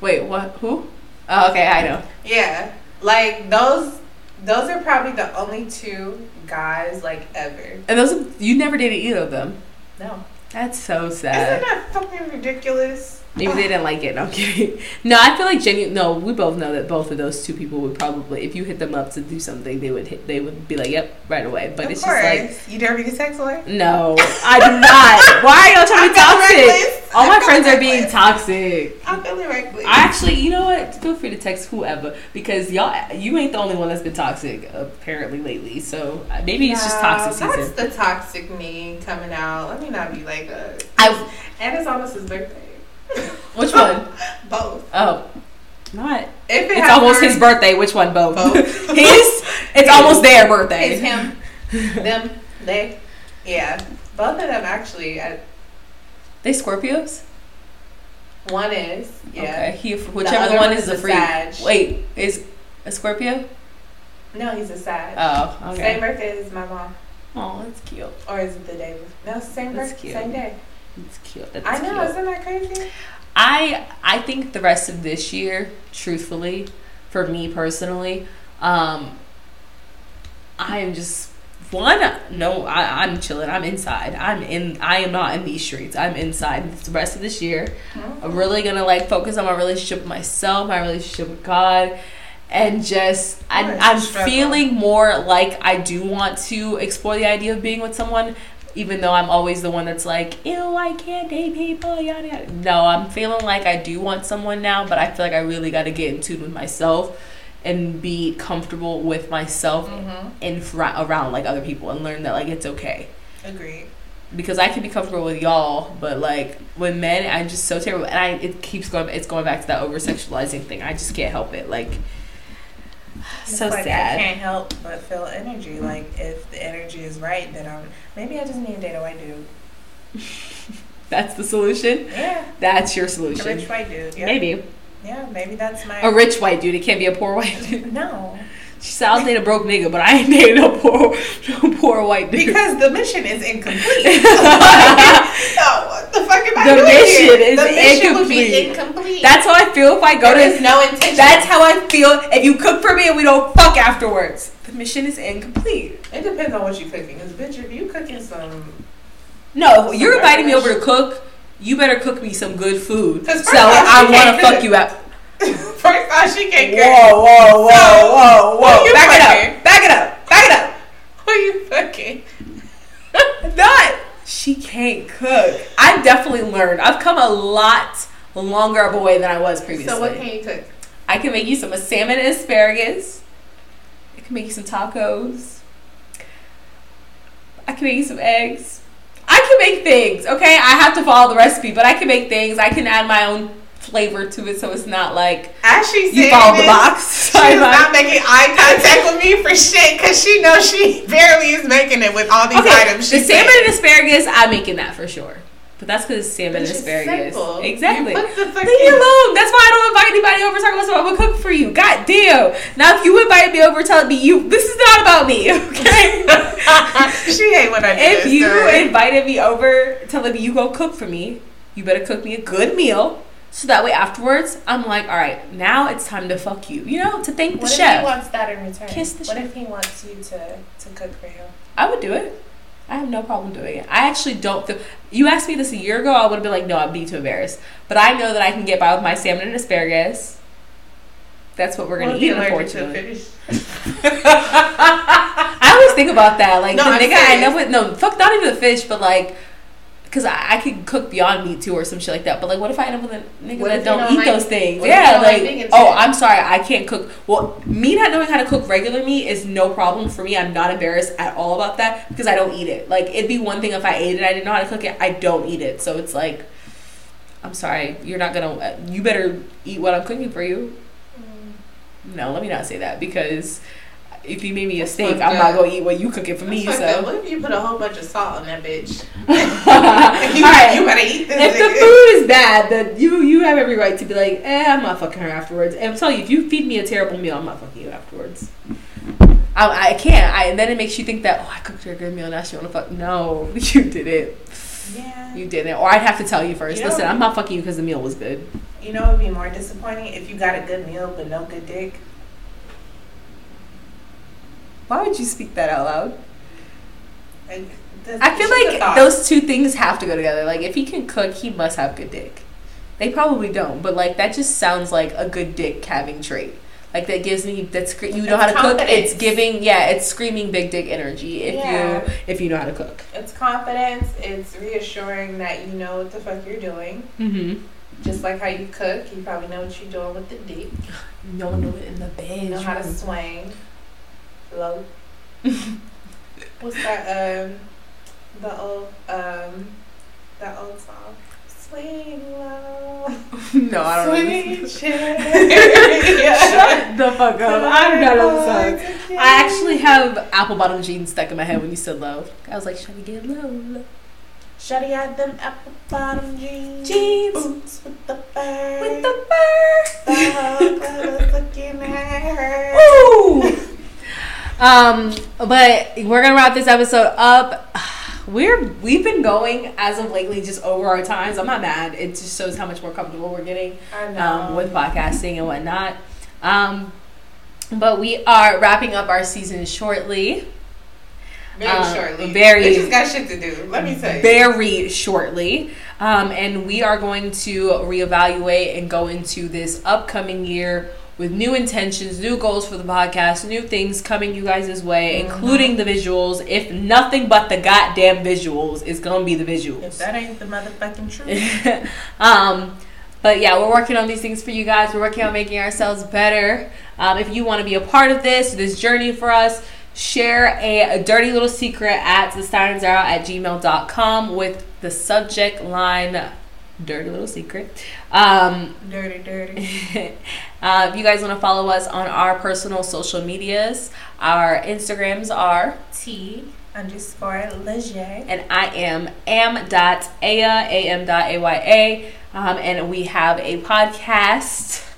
Wait, what? Who? Oh, okay, I know. yeah, like those. Those are probably the only two guys like ever. And those you never dated either of them. No, That's so sad. isn't that fucking ridiculous? Maybe they didn't like it. No, I'm kidding. No, I feel like genuine. No, we both know that both of those two people would probably, if you hit them up to do something, they would hit, they would be like, "Yep, right away." But of it's course, just like you dare me to sex like, no, I do not. Why are y'all trying to be toxic? reckless. All my I'm friends feeling are being toxic. I'm feeling reckless. I actually, you know what? Feel free to text whoever because y'all, you ain't the only one that's been toxic apparently lately. So uh, maybe it's just toxic season. That's the toxic me coming out. Let me not be like a. I And it's almost his birthday. which one? Both. Oh, not. If it It's almost to- his birthday. Which one? Both. Both. his. It's almost their birthday. It's him, them, they. Yeah, both of them actually. I, They Scorpios? one is yeah. Okay. He, other whichever one one is is the a freak. Sag. Wait, is a Scorpio? No, he's a sad. Oh, Same birthday as my mom, Oh, that's cute. or is it the day? before? No, same birthday, same day. That's cute. I know, cute. isn't that crazy? I I think the rest of this year, truthfully, for me personally, um, I am just one. No, I, I'm chilling. I'm inside. I'm in. I am not in these streets. I'm inside. The rest of this year, I'm really gonna like focus on my relationship with myself, my relationship with God, and just I, I'm feeling more like I do want to explore the idea of being with someone, even though I'm always the one that's like, ew, I can't date people, yada yada. No, I'm feeling like I do want someone now, but I feel like I really got to get in tune with myself and be comfortable with myself Mm-hmm. in fr- around like other people and learn that like it's okay Agreed. because I can be comfortable with y'all, but like with men, I'm just so terrible, and I it keeps going. It's going back to that over sexualizing thing. I just can't help it. Like so like I sad. can't help but feel energy. Like if the energy is right, then I'm maybe I just need to date a white dude. That's the solution. Yeah, That's your a solution. rich white dude. Yeah. Maybe Yeah, maybe that's my. a rich white dude. It can't be a poor white dude. no, She said, "I'll date a broke nigga, but I ain't dating a poor, a poor white dude." because the mission is incomplete. no, what the fuck am I The doing mission here? is the mission would incomplete. be incomplete. That's how I feel if I go there to is no intention. That's how I feel if you cook for me and we don't fuck afterwards. The mission is incomplete. It depends on what you're cooking. Cause bitch, if you cooking some, No, if you're inviting me over to cook, you better cook me some good food. So I want to fuck cook. you up. first off, she can't cook. Whoa, whoa, whoa, So, whoa, whoa! Back it up! Back it up! Back it up! Who you fucking? Not. She can't cook. I've definitely learned. I've come a lot longer of a way than I was previously. So what can you cook? I can make you some salmon and asparagus. I can make you some tacos. I can make you some eggs. I can make things, okay? I have to follow the recipe, but I can make things. I can add my own flavor to it so it's not like As she you follow the box. She is not making eye contact with me for shit because she knows she barely is making it with all these okay, items. the salmon and asparagus, I'm making that for sure. But that's because it's salmon and asparagus. simple. Exactly. Leave me alone. That's why I don't invite anybody over talking about something I'm gonna cook for you. God damn. Now if you invite me over telling me you this is not about me, okay? she hate when I do if this you invited me over telling me you go cook for me, you better cook me a good meal. So that way afterwards, I'm like, all right, now it's time to fuck you. You know, to thank the What if he wants that in return? Kiss the what chef. if he wants you to to cook for him? I would do it. I have no problem doing it. I actually don't feel. You asked me this a year ago, I would have been like, no, I'd be too embarrassed. But I know that I can get by with my salmon and asparagus. That's what we're gonna What if eat, he allergic to unfortunately. I always think about that. Like No, the I'm nigga I know with no fuck, not even the fish, but like. Cause I, I could cook beyond meat too, or some shit like that. But like, what if I end up with a nigga What that don't, don't eat like- those things? what if you Yeah, like like, oh. I'm sorry, I can't cook. Well, me not knowing how to cook regular meat is no problem for me. I'm not embarrassed at all about that because I don't eat it. Like, it'd be one thing if I ate it, I didn't know how to cook it. I don't eat it, so it's like, I'm sorry, you're not gonna. You better eat what I'm cooking for you. Mm. No, let me not say that because if you made me a steak, I'm not gonna eat what you cooking for me. That's So. What if you put a whole bunch of salt on that bitch? All you, right. you better eat this. If the food is bad, then you you have every right to be like, eh, I'm not fucking her afterwards. And I'm telling you, if you feed me a terrible meal, I'm not fucking you afterwards. I, I can't. I, and then it makes you think that oh, I cooked her a good meal, now she wanna fuck. No, you didn't. Yeah. You didn't. Or I'd have to tell you first. You know- Listen, I'm not fucking you because the meal was good. You know, it would be more disappointing if you got a good meal but no good dick. Why would you speak that out loud? That's- I feel it's just a like those two things have to go together. Like if he can cook, he must have good dick. They probably don't, but like that just sounds like a good dick having trait. Like that gives me that's you know It's how to cook. It's giving yeah, it's screaming big dick energy if Yeah. you if you know how to cook. It's confidence. It's reassuring that you know what the fuck you're doing. Mm-hmm. Just like how you cook, you probably know what you're doing with the dick. One know it in the bed. You know how to swing. Low. What's that? Um, the old um, that old song. Swing low. no, I don't know. Sweet chariot. Shut the fuck up. I'm not on the song. I actually have apple bottom jeans stuck in my head when you said low. I was like, should I get low? low? Shawty had them apple bottom jeans. Jeans. Boots with the fur. With the fur. the whole club was looking at her. Woo! Um, but we're gonna wrap this episode up. We're we've been going as of lately just over our times. I'm not mad. It just shows how much more comfortable we're getting um, with podcasting and whatnot. Um, but we are wrapping up our season shortly. very um, shortly. very- They just got shit to do. Let me tell you. very shortly. Um, and we are going to reevaluate and go into this upcoming year with new intentions, new goals for the podcast, new things coming you guys' way, Mhm. including the visuals. If nothing but the goddamn visuals is gonna be the visuals. If that ain't the motherfucking truth. um, but yeah, we're working on these things for you guys. We're working on making ourselves better. Um, if you want to be a part of this, this journey for us, share a, a dirty little secret at the at gmail.com with the subject line dirty little secret. Um, dirty, dirty. uh, if you guys want to follow us on our personal social medias, our Instagrams are T underscore Lajay. And I am am dot aya am dot aya. Um, and we have a podcast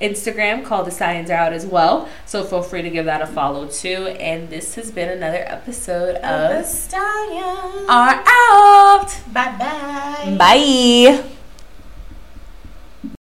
Instagram called The Stallions Are Out as well. So feel free to give that a follow too. And this has been another episode Of the Stallion. Are Out. Bye bye. Bye.